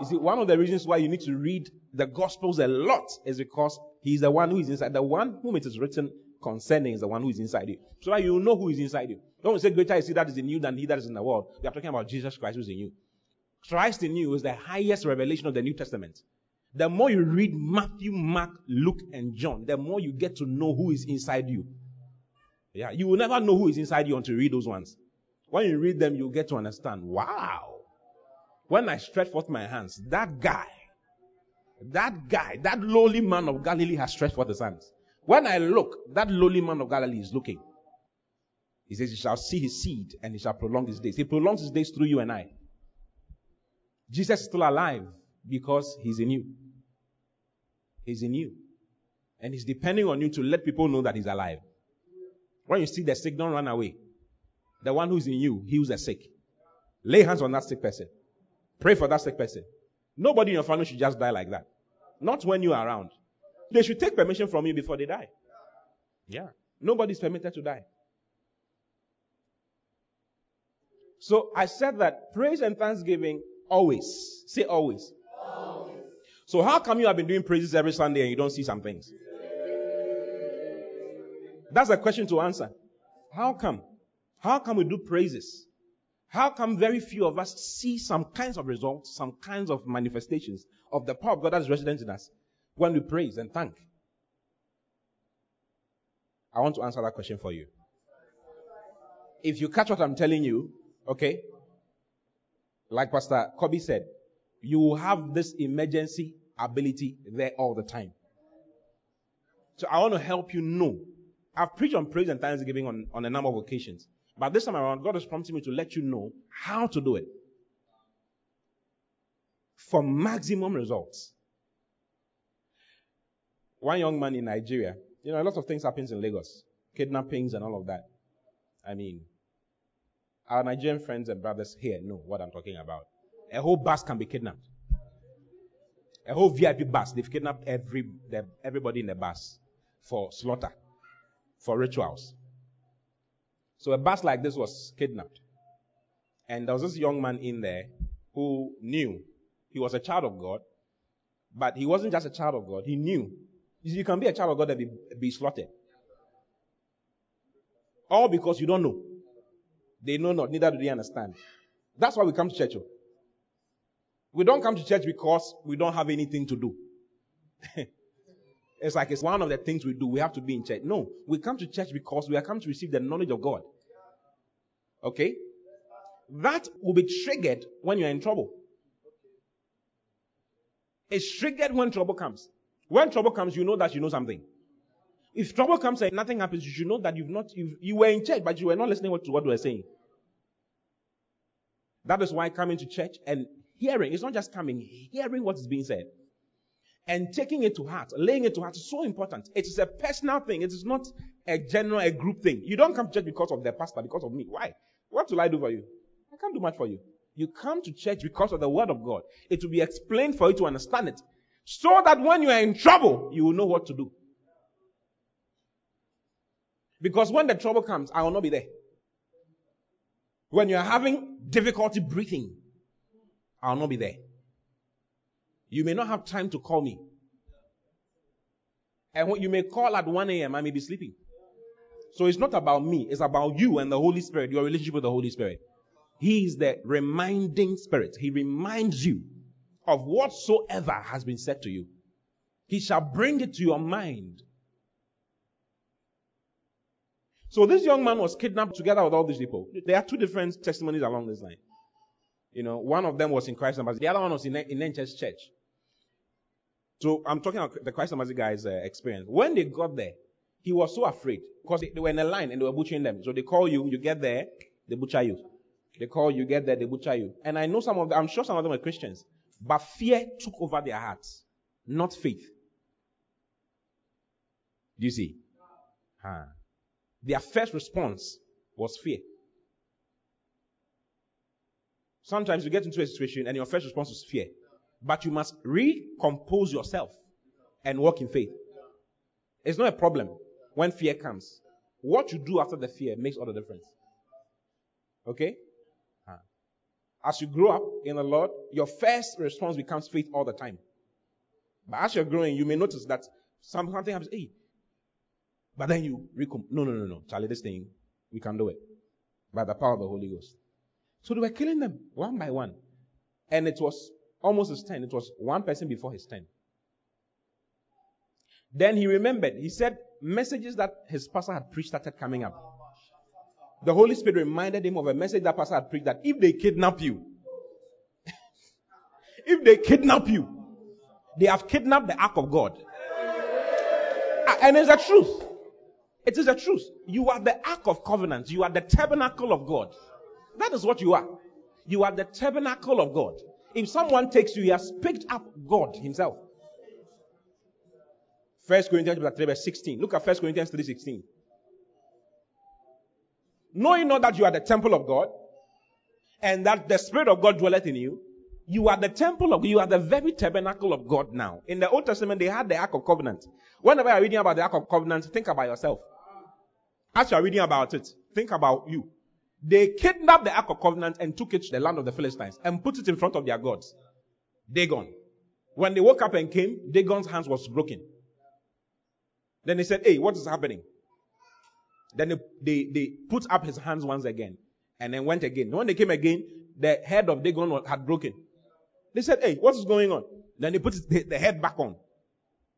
You see, one of the reasons why you need to read the Gospels a lot is because he's the one who is inside. The one whom it is written concerning is the one who is inside you. So that you know who is inside you. Don't say greater is he that is in you than he that is in the world. We are talking about Jesus Christ who is in you. Christ in you is the highest revelation of the New Testament. The more you read Matthew, Mark, Luke, and John, the more you get to know who is inside you. Yeah, you will never know who is inside you until you read those ones. When you read them, you'll get to understand. Wow. When I stretch forth my hands, that guy, that guy, that lowly man of Galilee has stretched forth his hands. When I look, that lowly man of Galilee is looking. He says, He shall see his seed and he shall prolong his days. He prolongs his days through you and I. Jesus is still alive because he's in you. He's in you. And he's depending on you to let people know that he's alive. When you see the sick, don't run away. The one who's in you heals the sick. Lay hands on that sick person. Pray for that sick person. Nobody in your family should just die like that. Not when you are around. They should take permission from you before they die. Yeah. Nobody's permitted to die. So I said that praise and thanksgiving always. Say always. always. So how come you have been doing praises every Sunday and you don't see some things? That's a question to answer. How come? How come we do praises? How come very few of us see some kinds of results, some kinds of manifestations of the power of God that is resident in us when we praise and thank? I want to answer that question for you. If you catch what I'm telling you, okay, like Pastor Kobe said, you have this emergency ability there all the time. So I want to help you know. I've preached on praise and thanksgiving on, on a number of occasions. But this time around, God is prompting me to let you know how to do it. For maximum results. One young man in Nigeria, you know, a lot of things happens in Lagos. Kidnappings and all of that. I mean, our Nigerian friends and brothers here know what I'm talking about. A whole bus can be kidnapped. A whole VIP bus, they've kidnapped every, everybody in the bus for slaughter, for rituals. So a bus like this was kidnapped. And there was this young man in there who knew he was a child of God, but he wasn't just a child of God, he knew. You can be a child of God and be, be slaughtered. All because you don't know. They know not, neither do they understand. That's why we come to church. Oh. We don't come to church because we don't have anything to do. [laughs] it's like it's one of the things we do. We have to be in church. No, we come to church because we are come to receive the knowledge of God. Okay? That will be triggered when you're in trouble. It's triggered when trouble comes. When trouble comes, you know that you know something. If trouble comes and nothing happens, you should know that you've not, you you were in church, but you were not listening to what we were saying. That is why coming to church and hearing, it's not just coming, hearing what is being said. And taking it to heart, laying it to heart is so important. It is a personal thing. It is not a general, a group thing. You don't come to church because of the pastor, because of me. Why? What will I do for you? I can't do much for you. You come to church because of the word of God. It will be explained for you to understand it. So that when you are in trouble, you will know what to do. Because when the trouble comes, I will not be there. When you're having difficulty breathing, I will not be there. You may not have time to call me. And what you may call at 1 a.m., I may be sleeping. So it's not about me, it's about you and the Holy Spirit, your relationship with the Holy Spirit. He is the reminding spirit. He reminds you of whatsoever has been said to you. He shall bring it to your mind so this young man was kidnapped together with all these people. There are two different testimonies along this line. You know, one of them was in Christ Embassy, the other one was in, in NHS Church. So I'm talking about the Christ Embassy guy's uh, experience. When they got there, he was so afraid because they, they, were in a line and they were butchering them. So they call you, you get there, they butcher you. They call you, you get there, they butcher you. And I know some of them, I'm sure some of them were Christians, but fear took over their hearts, not faith. Do you see? Huh. Their first response was fear. Sometimes you get into a situation and your first response is fear. But you must recompose yourself and walk in faith. It's not a problem when fear comes. What you do after the fear makes all the difference. Okay? Ah. As you grow up in the Lord, your first response becomes faith all the time. But as you're growing, you may notice that something happens. Hey, but then you recom. No, no, no, no. Charlie, this thing, we can do it by the power of the Holy Ghost. So they were killing them one by one. And it was almost his turn. It was one person before his turn. Then he remembered. He said messages that his pastor had preached started coming up. The Holy Spirit reminded him of a message that pastor had preached that if they kidnap you, [laughs] if they kidnap you, they have kidnapped the ark of God. Ah, and it's the truth. It is the truth. You are the ark of covenant. You are the tabernacle of God. That is what you are. You are the tabernacle of God. If someone takes you, he has picked up God himself. 1 Corinthians chapter 3, verse 16. Look at 1 Corinthians 3, 16. Knowing not that you are the temple of God, and that the Spirit of God dwelleth in you, you are the temple of, you are the very tabernacle of God now. In the Old Testament, they had the Ark of Covenant. Whenever you're reading about the Ark of Covenant, think about yourself. As you're reading about it, think about you. They kidnapped the Ark of Covenant and took it to the land of the Philistines and put it in front of their gods. Dagon. When they woke up and came, Dagon's hands was broken. Then they said, Hey, what is happening? Then they, they, they put up his hands once again and then went again. When they came again, the head of Dagon had broken. They said, Hey, what is going on? Then they put the, the head back on.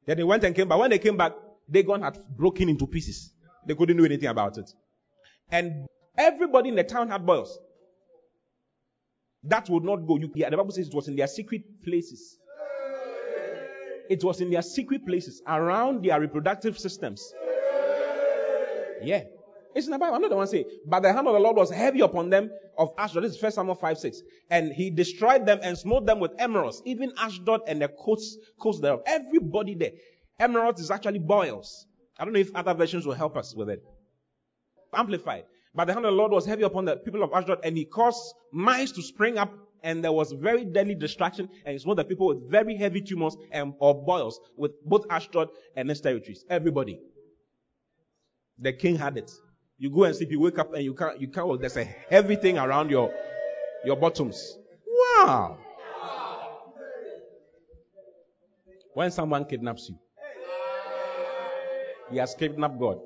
Then they went and came back. When they came back, Dagon had broken into pieces. They couldn't do anything about it. And everybody in the town had boils. That would not go. You, the Bible says it was in their secret places. It was in their secret places around their reproductive systems. Yeah. It's in the Bible. I'm not the one saying. But the hand of the Lord was heavy upon them of Ashdod. This is First Samuel 5 6. And he destroyed them and smote them with emerods, even Ashdod and the coasts, coasts thereof. Everybody there. Emerods is actually boils. I don't know if other versions will help us with it. Amplified. But the hand of the Lord was heavy upon the people of Ashdod, and he caused mice to spring up, and there was very deadly destruction, and he smote the people with very heavy tumors and or boils with both Ashdod and its territories. Everybody. The king had it. You go and sleep, you wake up and you can't, you can't walk. There's a heavy thing around your, your bottoms. Wow. When someone kidnaps you, he has kidnapped God.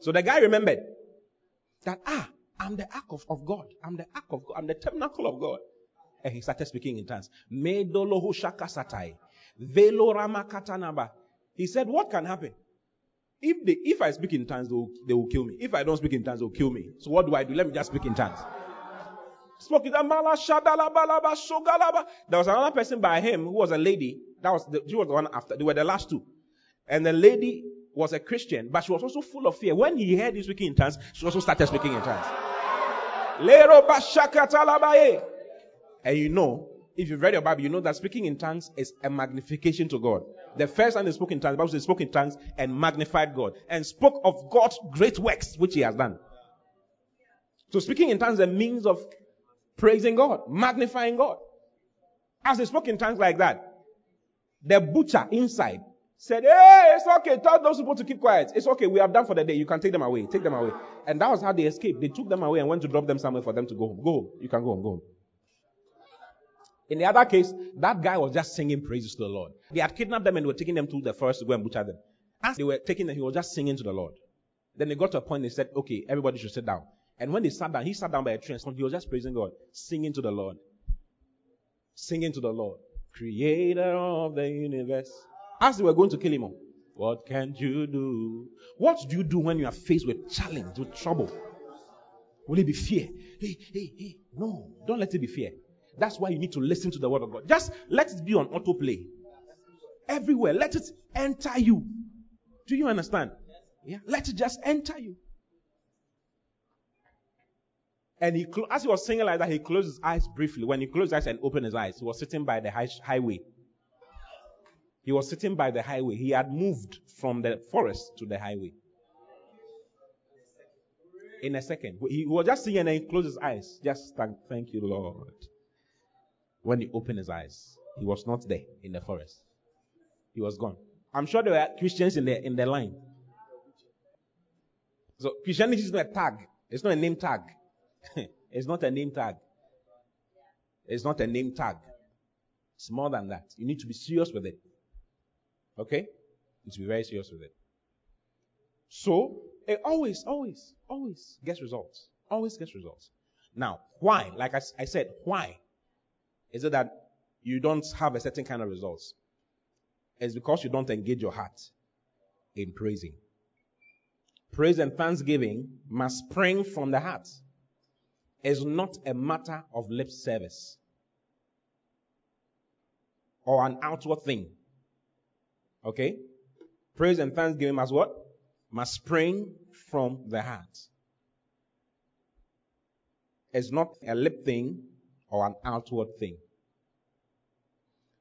So the guy remembered that, ah, I'm the ark of, of God. I'm the ark of God. I'm the tabernacle of God. And he started speaking in tongues. He said, what can happen? If they, if I speak in tongues, they will, they will kill me. If I don't speak in tongues, they'll kill me. So what do I do? Let me just speak in tongues. Spoke There was another person by him who was a lady. That was the, she was the one after. They were the last two. And the lady was a Christian, but she was also full of fear. When he heard him speaking in tongues, she also started speaking in tongues. And you know, if you've read your Bible, you know that speaking in tongues is a magnification to God. The first time they spoke in tongues, the Bible says spoke in tongues and magnified God and spoke of God's great works which He has done. So speaking in tongues is a means of praising God, magnifying God. As they spoke in tongues like that, the butcher inside said, Hey, it's okay. Tell those people to keep quiet. It's okay. We have done for the day. You can take them away. Take them away. And that was how they escaped. They took them away and went to drop them somewhere for them to go home. Go home. You can go home. Go home. In the other case, that guy was just singing praises to the Lord. They had kidnapped them and were taking them to the forest to go and butcher them. As they were taking them, he was just singing to the Lord. Then they got to a point they said, okay, everybody should sit down. And when they sat down, he sat down by a tree and he was just praising God, singing to the Lord. Singing to the Lord. Creator of the universe. As they were going to kill him, what can you do? What do you do when you are faced with challenge, with trouble? Will it be fear? Hey, hey, hey. No, don't let it be fear. That's why you need to listen to the word of God. Just let it be on autoplay. Everywhere. Let it enter you. Do you understand? Yeah. Let it just enter you. And he, as he was singing like that, he closed his eyes briefly. When he closed his eyes and opened his eyes, he was sitting by the high, highway. He was sitting by the highway. He had moved from the forest to the highway. In a second. He was just singing and he closed his eyes. Just thank, thank you, Lord. When he opened his eyes, he was not there in the forest. He was gone. I'm sure there were Christians in the in the line. So Christianity is not a tag. It's not a name tag. [laughs] it's not a name tag. It's not a name tag. It's more than that. You need to be serious with it. Okay? To be very serious with it. So, it always, always, always gets results. Always gets results. Now, why? Like I, I said, why? Is it that you don't have a certain kind of results? It's because you don't engage your heart in praising. Praise and thanksgiving must spring from the heart. It's not a matter of lip service or an outward thing. Okay? Praise and thanksgiving must what? Must spring from the heart. It's not a lip thing or an outward thing.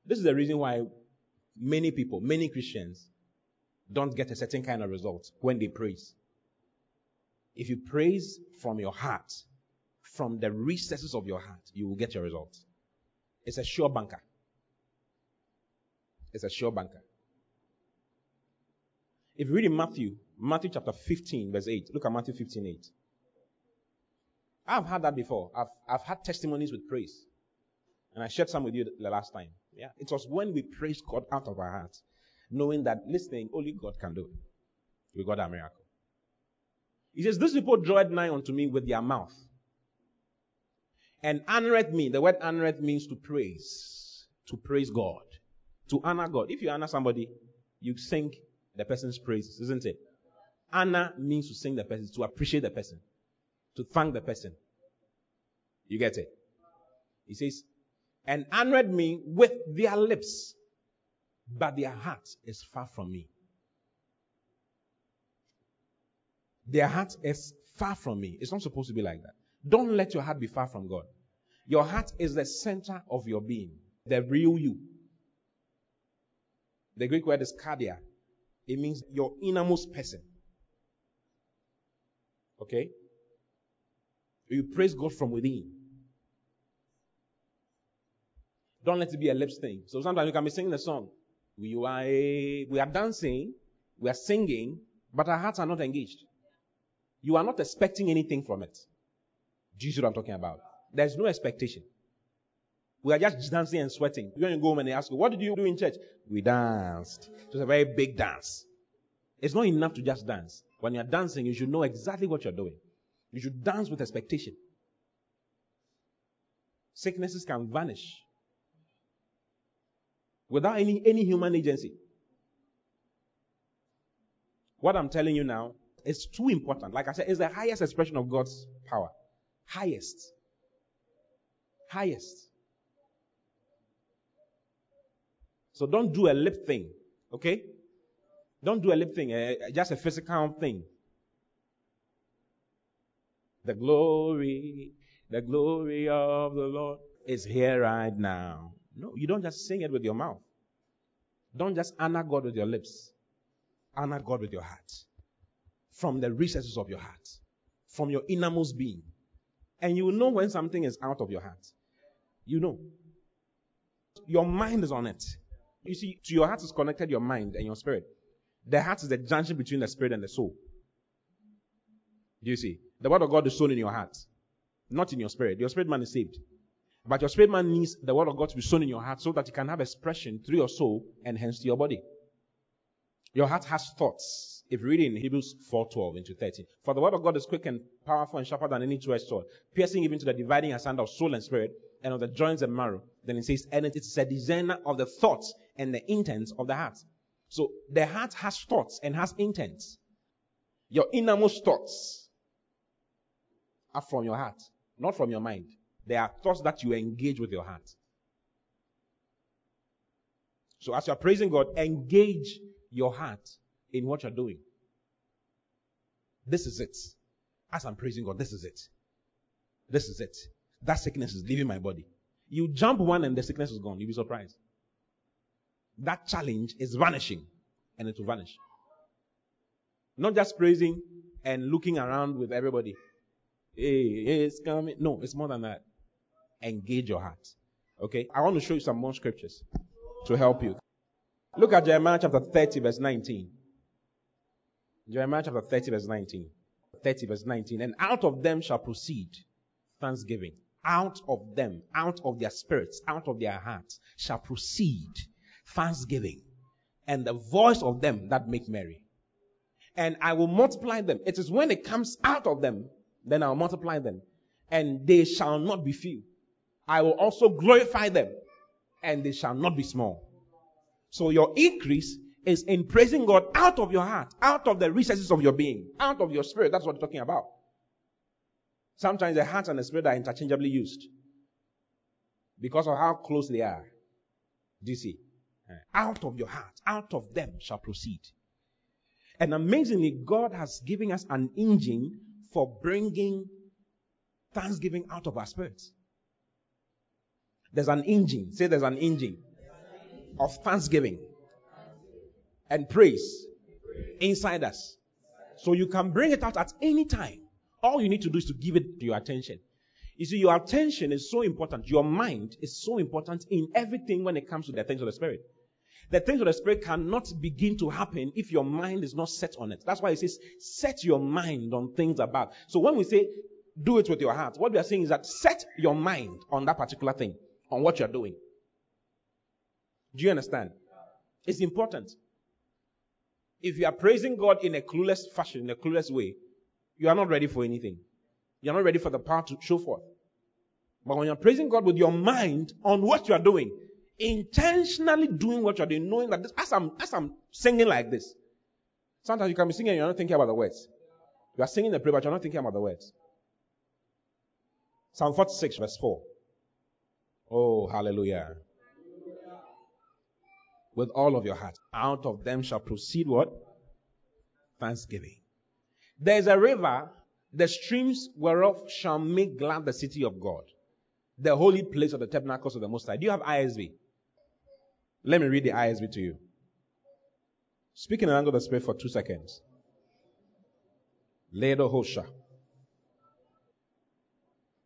This is the reason why many people, many Christians, don't get a certain kind of result when they praise. If you praise from your heart, from the recesses of your heart, you will get your result. It's a sure banker. It's a sure banker. If you read in Matthew, Matthew chapter 15, verse 8, look at Matthew 15, 8. I've had that before. I've, I've had testimonies with praise. And I shared some with you the last time. Yeah. It was when we praised God out of our hearts, knowing that listening, only God can do it. We got a miracle. He says, These people drawed nigh unto me with their mouth. And honored me. The word honored means to praise. To praise God. To honor God. If you honor somebody, you sing the person's praises, isn't it? Honor means to sing the person, to appreciate the person, to thank the person. You get it? He says, and honored me with their lips, but their heart is far from me. Their heart is far from me. It's not supposed to be like that. Don't let your heart be far from God. Your heart is the center of your being, the real you. The Greek word is cardia. It means your innermost person. Okay? You praise God from within. Don't let it be a lips thing. So sometimes you can be singing a song. We are, we are dancing, we are singing, but our hearts are not engaged. You are not expecting anything from it. Do you see what I'm talking about? There's no expectation. We are just dancing and sweating. When you go home and they ask you, what did you do in church? We danced. It was a very big dance. It's not enough to just dance. When you're dancing, you should know exactly what you're doing. You should dance with expectation. Sicknesses can vanish without any, any human agency. What I'm telling you now is too important. Like I said, it's the highest expression of God's power. Highest. Highest. So don't do a lip thing, okay? Don't do a lip thing, uh, just a physical thing. The glory, the glory of the Lord is here right now. No, you don't just sing it with your mouth. Don't just honor God with your lips. Honor God with your heart. From the recesses of your heart. From your innermost being. And you know when something is out of your heart. You know. Your mind is on it. You see, to your heart is connected your mind and your spirit. The heart is the junction between the spirit and the soul. Do you see? The word of God is sown in your heart, not in your spirit. Your spirit man is saved. But your spirit man needs the word of God to be sown in your heart so that it can have expression through your soul and hence to your body. Your heart has thoughts. If you read in Hebrews 4:12 into 13, for the word of God is quick and powerful and sharper than any two-edged sword, piercing even to the dividing asunder of soul and spirit, and of the joints and marrow. Then it says, and it's a discerner of the thoughts and the intents of the heart. So the heart has thoughts and has intents. Your innermost thoughts are from your heart, not from your mind. They are thoughts that you engage with your heart. So as you are praising God, engage your heart in what you're doing. This is it. As I'm praising God, this is it. This is it. That sickness is leaving my body. You jump one and the sickness is gone. You'll be surprised. That challenge is vanishing and it will vanish. Not just praising and looking around with everybody. Hey, it's coming. No, it's more than that. Engage your heart. Okay? I want to show you some more scriptures to help you. Look at Jeremiah chapter 30, verse 19. Jeremiah chapter 30, verse 19. 30, verse 19. And out of them shall proceed thanksgiving. Out of them, out of their spirits, out of their hearts shall proceed thanksgiving. And the voice of them that make merry. And I will multiply them. It is when it comes out of them, then I'll multiply them. And they shall not be few. I will also glorify them. And they shall not be small. So your increase is in praising God out of your heart, out of the recesses of your being, out of your spirit. That's what we're talking about. Sometimes the heart and the spirit are interchangeably used because of how close they are. Do you see? Out of your heart, out of them shall proceed. And amazingly, God has given us an engine for bringing thanksgiving out of our spirits. There's an engine. Say there's an engine of thanksgiving and praise inside us. So you can bring it out at any time. All you need to do is to give it your attention. You see, your attention is so important. Your mind is so important in everything when it comes to the things of the Spirit. The things of the Spirit cannot begin to happen if your mind is not set on it. That's why it says, set your mind on things above. So when we say, do it with your heart, what we are saying is that set your mind on that particular thing, on what you're doing. Do you understand? It's important. If you are praising God in a clueless fashion, in a clueless way, you are not ready for anything. You're not ready for the power to show forth. But when you're praising God with your mind on what you're doing, intentionally doing what you're doing, knowing that this, as I'm, as I'm singing like this, sometimes you can be singing and you're not thinking about the words. You are singing the prayer, but you're not thinking about the words. Psalm 46, verse 4. Oh, hallelujah with all of your heart. Out of them shall proceed what? Thanksgiving. There is a river, the streams whereof shall make glad the city of God, the holy place of the tabernacles of the Most High. Do you have ISV? Let me read the ISV to you. Speak in the language of the Spirit for two seconds. Ledo Hosha.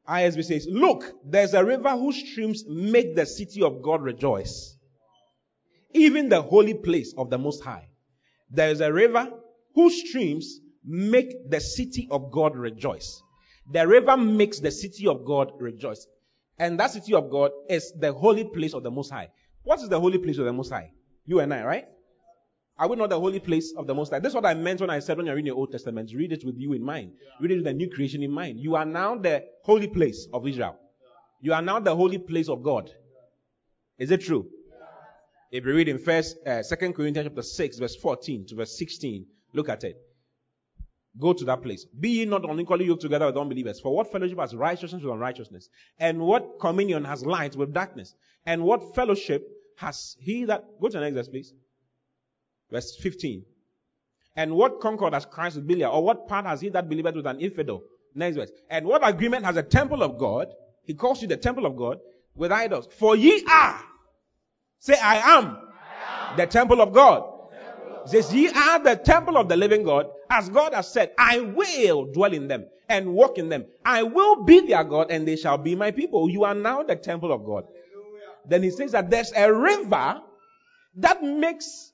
ISV says, Look, there's a river whose streams make the city of God rejoice even the holy place of the Most High. There is a river whose streams make the city of God rejoice. The river makes the city of God rejoice. And that city of God is the holy place of the Most High. What is the holy place of the Most High? You and I, right? Are we not the holy place of the Most High? This is what I meant when I said when you're reading the Old Testament. Read it with you in mind. Read it with the new creation in mind. You are now the holy place of Israel. You are now the holy place of God. Is it true? If you read in first, uh, Second Corinthians chapter 6, verse 14 to verse 16, look at it. Go to that place. Be ye not unequally yoked together with unbelievers. For what fellowship has righteousness with unrighteousness? And what communion has light with darkness? And what fellowship has he that, go to the next verse, please. Verse 15. And what concord has Christ with Belial? Or what part has he that believeth with an infidel? Next verse. And what agreement has a temple of God? He calls you the temple of God with idols. For ye are Say, I am, I am. the temple of God. Temple of says, ye are the temple of the living God. As God has said, I will dwell in them and walk in them. I will be their God and they shall be my people. You are now the temple of God. Hallelujah. Then he says that there's a river that makes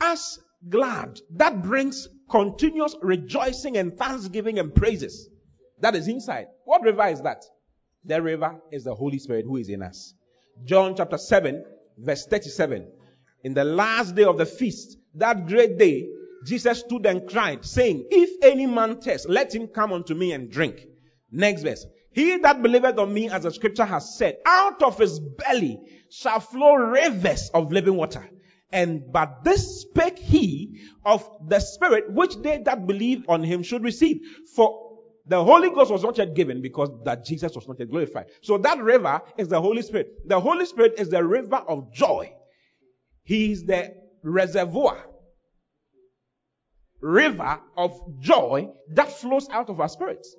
us glad, that brings continuous rejoicing and thanksgiving and praises. That is inside. What river is that? The river is the Holy Spirit who is in us. John chapter 7, verse 37. In the last day of the feast, that great day, Jesus stood and cried, saying, If any man thirst, let him come unto me and drink. Next verse. He that believeth on me, as the scripture has said, out of his belly shall flow rivers of living water. And but this spake he of the Spirit which they that believe on him should receive. For The Holy Ghost was not yet given because that Jesus was not yet glorified. So that river is the Holy Spirit. The Holy Spirit is the river of joy. He is the reservoir, river of joy that flows out of our spirits.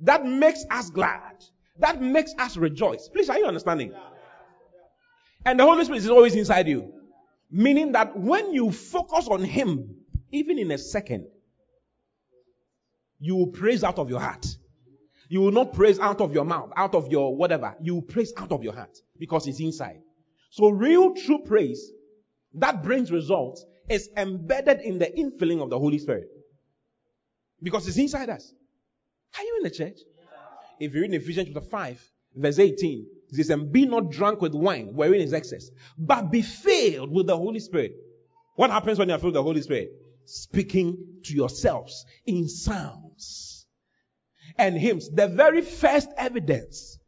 That makes us glad. That makes us rejoice. Please, are you understanding? And the Holy Spirit is always inside you. Meaning that when you focus on Him, even in a second, you will praise out of your heart. You will not praise out of your mouth, out of your whatever. You will praise out of your heart because it's inside. So real true praise that brings results is embedded in the infilling of the Holy Spirit. Because it's inside us. Are you in the church? If you read in Ephesians chapter 5, verse 18, it says, And be not drunk with wine, wherein is excess, but be filled with the Holy Spirit. What happens when you are filled with the Holy Spirit? Speaking to yourselves in psalms and hymns. The very first evidence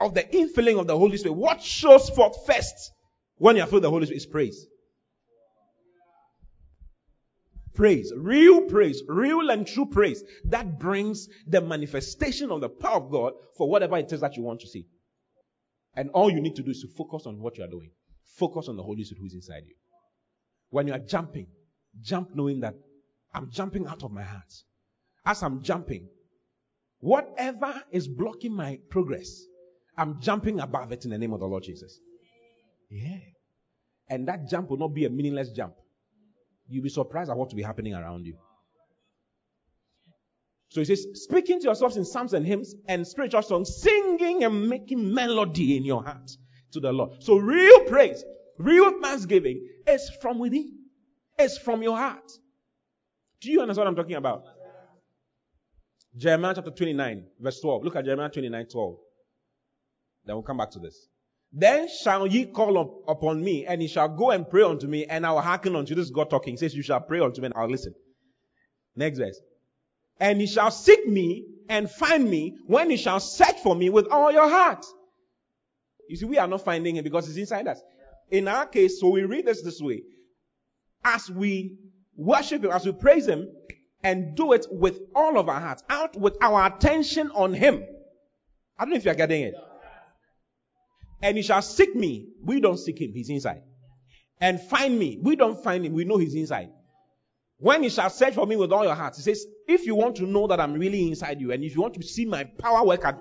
of the infilling of the Holy Spirit, what shows forth first when you are filled with the Holy Spirit is praise. Praise, real praise, real and true praise that brings the manifestation of the power of God for whatever it is that you want to see. And all you need to do is to focus on what you are doing. Focus on the Holy Spirit who is inside you. When you are jumping, jump knowing that I'm jumping out of my heart. As I'm jumping, whatever is blocking my progress, I'm jumping above it in the name of the Lord Jesus. Yeah. And that jump will not be a meaningless jump. You'll be surprised at what will be happening around you. So he says, speaking to yourselves in psalms and hymns and spiritual songs, singing and making melody in your heart to the Lord. So real praise, real thanksgiving is from within. It's from your heart. Do you understand what I'm talking about? Jeremiah chapter 29, verse 12. Look at Jeremiah 29, 12. Then we'll come back to this. Then shall ye call up upon me, and ye shall go and pray unto me, and I will hearken unto you. This is God talking. He says, You shall pray unto me, and I'll listen. Next verse. And ye shall seek me and find me when ye shall search for me with all your heart. You see, we are not finding him because he's inside us. In our case, so we read this this way. As we worship him, as we praise him, and do it with all of our hearts, out with our attention on him. I don't know if you're getting it. And he shall seek me. We don't seek him, he's inside. And find me. We don't find him, we know he's inside. When he shall search for me with all your heart, he says, if you want to know that I'm really inside you, and if you want to see my power work at,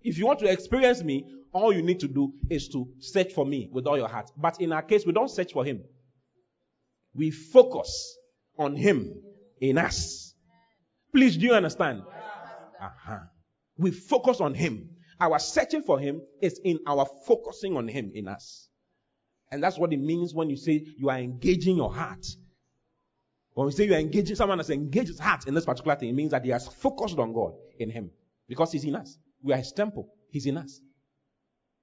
if you want to experience me, all you need to do is to search for me with all your heart. But in our case, we don't search for him. We focus on him in us. Please, do you understand? Uh-huh. We focus on him. Our searching for him is in our focusing on him in us. And that's what it means when you say you are engaging your heart when we say you're engaging, someone has engaged his heart in this particular thing, it means that he has focused on God in him. Because he's in us. We are his temple. He's in us.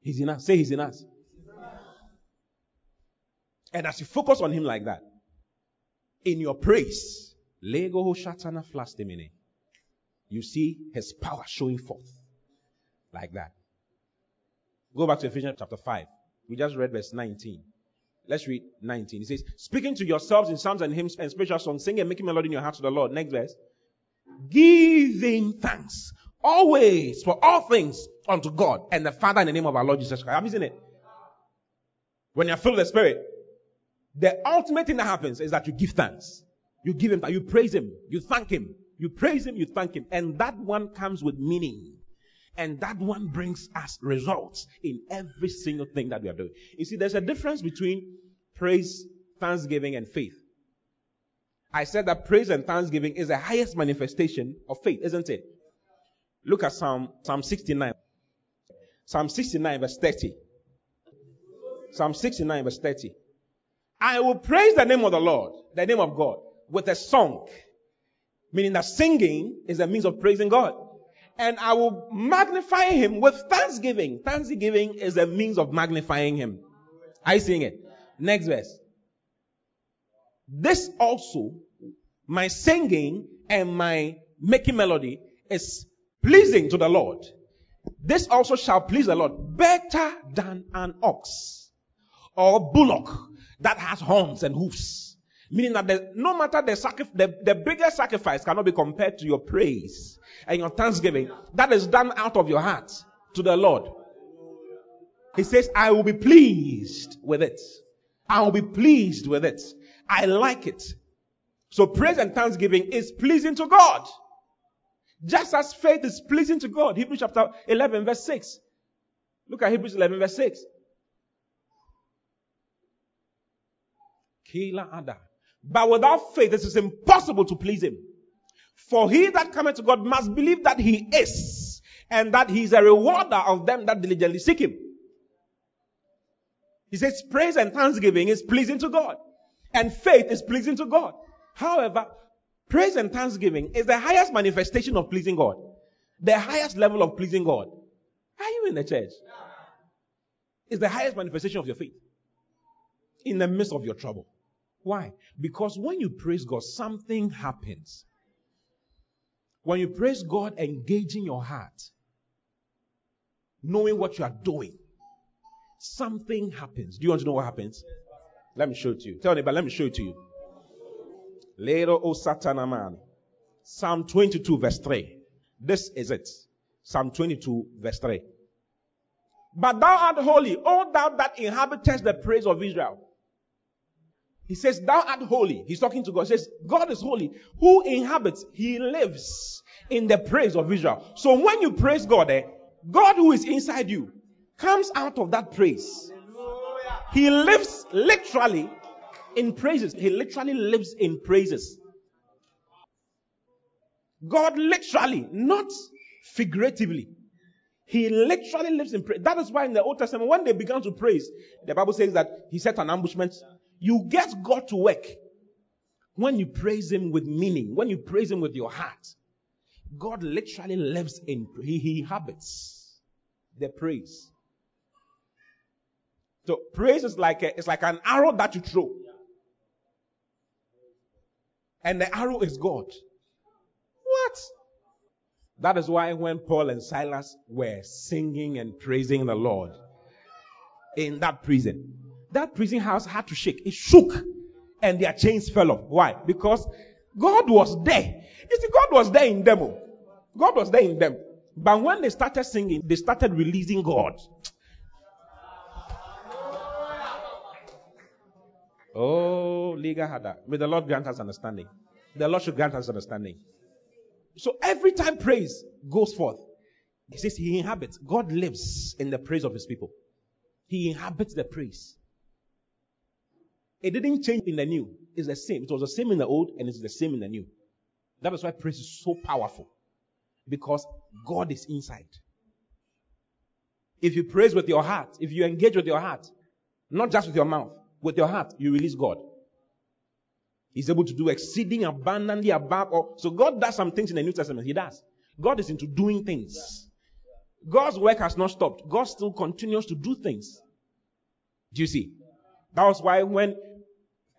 He's in us. Say he's in us. And as you focus on him like that, in your praise, Lego Shatana you see his power showing forth. Like that. Go back to Ephesians chapter 5. We just read verse 19. Let's read 19. It says, Speaking to yourselves in psalms and hymns and spiritual songs, sing and making melody in your heart to the Lord. Next verse. Giving thanks always for all things unto God and the Father in the name of our Lord Jesus Christ. You seen it? When you're filled with the Spirit, the ultimate thing that happens is that you give thanks. You give Him, you praise Him, you thank Him. You praise Him, you thank Him. And that one comes with meaning. And that one brings us results in every single thing that we are doing. You see, there's a difference between praise, thanksgiving, and faith. I said that praise and thanksgiving is the highest manifestation of faith, isn't it? Look at Psalm, Psalm 69. Psalm 69 verse 30. Psalm 69 verse 30. I will praise the name of the Lord, the name of God, with a song. Meaning that singing is a means of praising God and I will magnify him with thanksgiving. Thanksgiving is a means of magnifying him. Are you seeing it? Next verse. This also, my singing and my making melody is pleasing to the Lord. This also shall please the Lord better than an ox or bullock that has horns and hoofs. Meaning that the, no matter the, the, the biggest sacrifice cannot be compared to your praise and your thanksgiving that is done out of your heart to the Lord. He says, I will be pleased with it. I will be pleased with it. I like it. So praise and thanksgiving is pleasing to God. Just as faith is pleasing to God. Hebrews chapter 11 verse 6. Look at Hebrews 11 verse 6. Kila. But without faith, it is impossible to please him. For he that cometh to God must believe that he is, and that he is a rewarder of them that diligently seek him. He says praise and thanksgiving is pleasing to God, and faith is pleasing to God. However, praise and thanksgiving is the highest manifestation of pleasing God, the highest level of pleasing God. Are you in the church? It's the highest manifestation of your faith in the midst of your trouble. Why? Because when you praise God, something happens. When you praise God, engaging your heart, knowing what you are doing, something happens. Do you want to know what happens? Let me show it to you. Tell me, but let me show it to you. Later, O Satana man. Psalm 22, verse 3. This is it. Psalm 22, verse 3. But thou art holy, O thou that inhabitest the praise of Israel. He says, Thou art holy. He's talking to God. He says, God is holy. Who inhabits? He lives in the praise of Israel. So when you praise God, eh, God who is inside you comes out of that praise. He lives literally in praises. He literally lives in praises. God literally, not figuratively. He literally lives in praise. That is why in the Old Testament, when they began to praise, the Bible says that he set an ambushment you get God to work when you praise Him with meaning, when you praise Him with your heart. God literally lives in, He, he inhabits the praise. So praise is like a, it's like an arrow that you throw. And the arrow is God. What? That is why when Paul and Silas were singing and praising the Lord in that prison, that prison house had to shake. It shook and their chains fell off. Why? Because God was there. You see, God was there in them. Oh. God was there in them. But when they started singing, they started releasing God. Oh, Liga Hada. May the Lord grant us understanding. The Lord should grant us understanding. So every time praise goes forth, he says he inhabits. God lives in the praise of his people. He inhabits the praise. It didn't change in the new. It's the same. It was the same in the old and it's the same in the new. That is why praise is so powerful. Because God is inside. If you praise with your heart, if you engage with your heart, not just with your mouth, with your heart, you release God. He's able to do exceeding abundantly above all. So God does some things in the New Testament. He does. God is into doing things. God's work has not stopped. God still continues to do things. Do you see? That was why when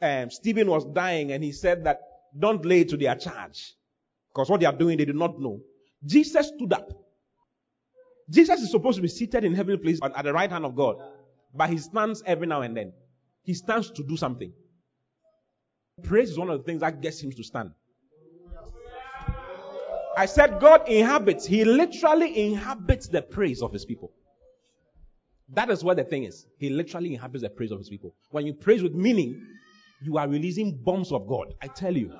um, Stephen was dying and he said that don't lay it to their charge. Because what they are doing, they do not know. Jesus stood up. Jesus is supposed to be seated in heavenly place at the right hand of God. But he stands every now and then. He stands to do something. Praise is one of the things that gets him to stand. I said God inhabits, he literally inhabits the praise of his people. That is what the thing is. He literally inhabits the praise of his people. When you praise with meaning, you are releasing bombs of God. I tell you.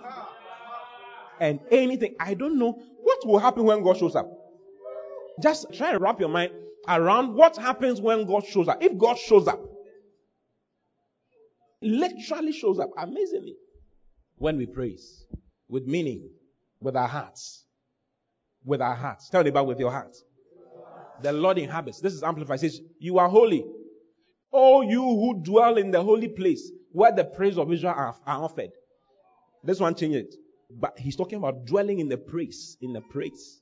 And anything, I don't know what will happen when God shows up. Just try and wrap your mind around what happens when God shows up. If God shows up, literally shows up amazingly when we praise with meaning, with our hearts. With our hearts. Tell about with your hearts. The Lord inhabits. This is amplified. Says, You are holy. All you who dwell in the holy place where the praise of Israel are, are offered. This one changed it. But he's talking about dwelling in the praise, in the praise.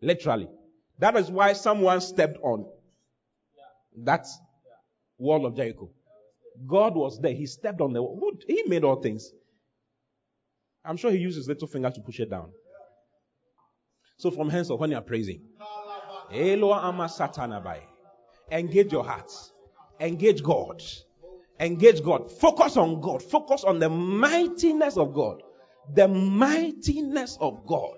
Literally. That is why someone stepped on that wall of Jericho. God was there. He stepped on the wall. He made all things. I'm sure he used his little finger to push it down. So from henceforth, when you are praising, engage your heart. Engage God. Engage God. Focus on God. Focus on the mightiness of God. The mightiness of God.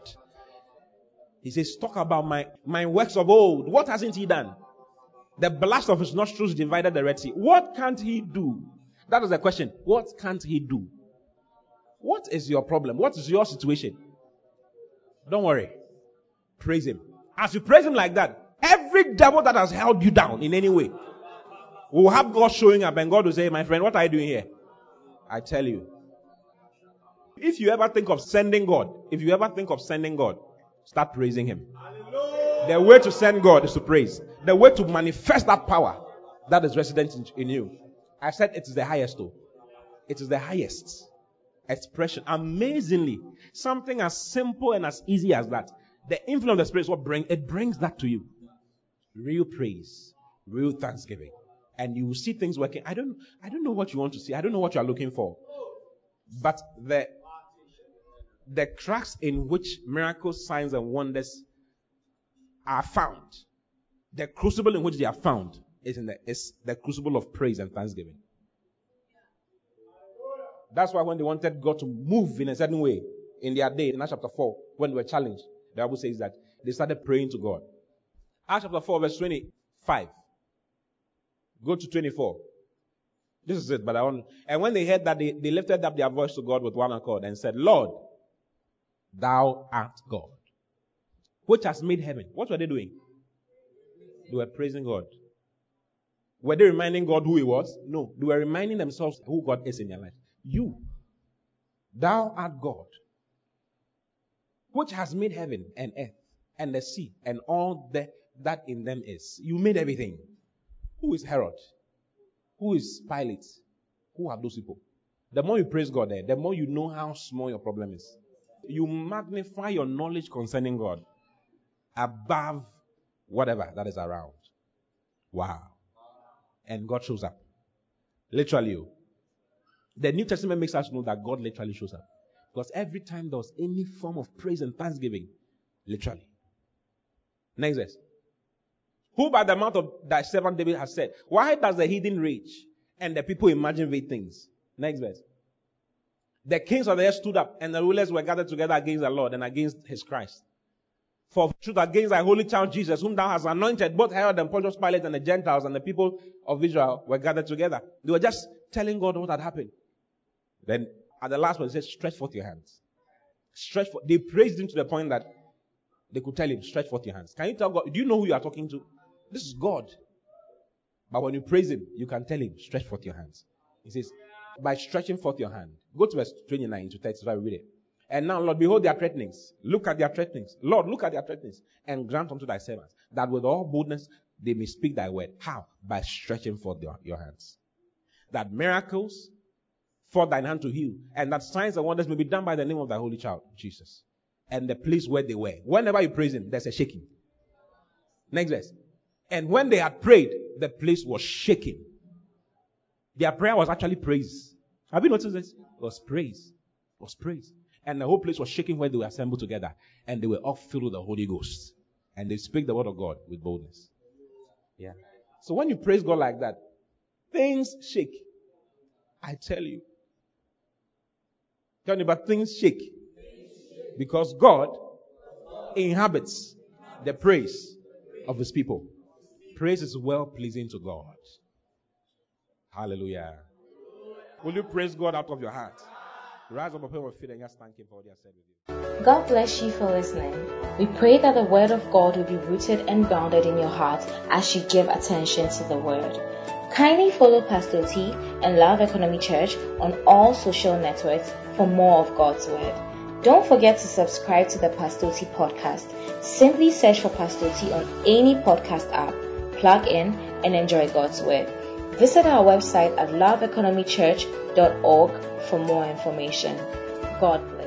He says, talk about my, my works of old. What hasn't he done? The blast of his nostrils divided the Red Sea. What can't he do? That is the question. What can't he do? What is your problem? What is your situation? Don't worry. Praise him. As you praise him like that, every devil that has held you down in any way will have God showing up and God will say, My friend, what are you doing here? I tell you. If you ever think of sending God, if you ever think of sending God, start praising him. The way to send God is to praise. The way to manifest that power that is resident in, in you. I said it is the highest though. It is the highest expression. Amazingly, something as simple and as easy as that. The influence of the Spirit is what bring it brings that to you. Real praise, real thanksgiving, and you will see things working. I don't, I don't know what you want to see. I don't know what you are looking for, but the the cracks in which miracles, signs, and wonders are found, the crucible in which they are found, is in the is the crucible of praise and thanksgiving. That's why when they wanted God to move in a certain way in their day, in Acts chapter 4, when they were challenged, the Bible says that they started praying to God. Acts chapter 4, verse 25. Go to 24. This is it, but I. And when they heard that, they, they lifted up their voice to God with one accord and said, Lord, thou art God, which has made heaven. What were they doing? They were praising God. Were they reminding God who He was? No. They were reminding themselves who God is in their life. You, thou art God, which has made heaven and earth and the sea and all that in them is. You made everything. Who is Herod? Who is Pilate? Who are those people? The more you praise God there, the more you know how small your problem is. You magnify your knowledge concerning God above whatever that is around. Wow. And God shows up. Literally. Oh. The New Testament makes us know that God literally shows up. Because every time there was any form of praise and thanksgiving, literally. Next verse. Who by the mouth of thy servant David has said, Why does the heathen rage and the people imagine vain things? Next verse. The kings of the earth stood up and the rulers were gathered together against the Lord and against his Christ. For truth against thy holy child Jesus, whom thou hast anointed, both Herod and Pontius Pilate and the Gentiles and the people of Israel were gathered together. They were just telling God what had happened. Then at the last one, he says, stretch forth your hands. Stretch forth. They praised him to the point that they could tell him, stretch forth your hands. Can you tell God? Do you know who you are talking to? This is God. But when you praise him, you can tell him, stretch forth your hands. He says, by stretching forth your hand. Go to verse 29 to 35, read it. And now, Lord, behold their threatenings. Look at their threatenings. Lord, look at their threatenings. And grant unto thy servants that with all boldness they may speak thy word. How? By stretching forth your, your hands. That miracles, for thine hand to heal, and that signs and wonders may be done by the name of thy holy child, Jesus. And the place where they were. Whenever you praise him, there's a shaking. Next verse. And when they had prayed, the place was shaking. Their prayer was actually praise. Have you noticed this? It was praise. It was praise. And the whole place was shaking when they were assembled together. And they were all filled with the Holy Ghost. And they speak the word of God with boldness. Yeah. So when you praise God like that, things shake. I tell you. Tell me, but things shake. Because God inhabits the praise of his people. Praise is well pleasing to God. Hallelujah. Will you praise God out of your heart? Rise up upon feet and just thank Him for what He has said with you. God bless you for listening. We pray that the Word of God will be rooted and grounded in your heart as you give attention to the Word. Kindly follow Pastor T and Love Economy Church on all social networks for more of God's Word. Don't forget to subscribe to the Pastor T podcast. Simply search for Pastor T on any podcast app, plug in, and enjoy God's Word. Visit our website at loveeconomychurch.org for more information. God bless.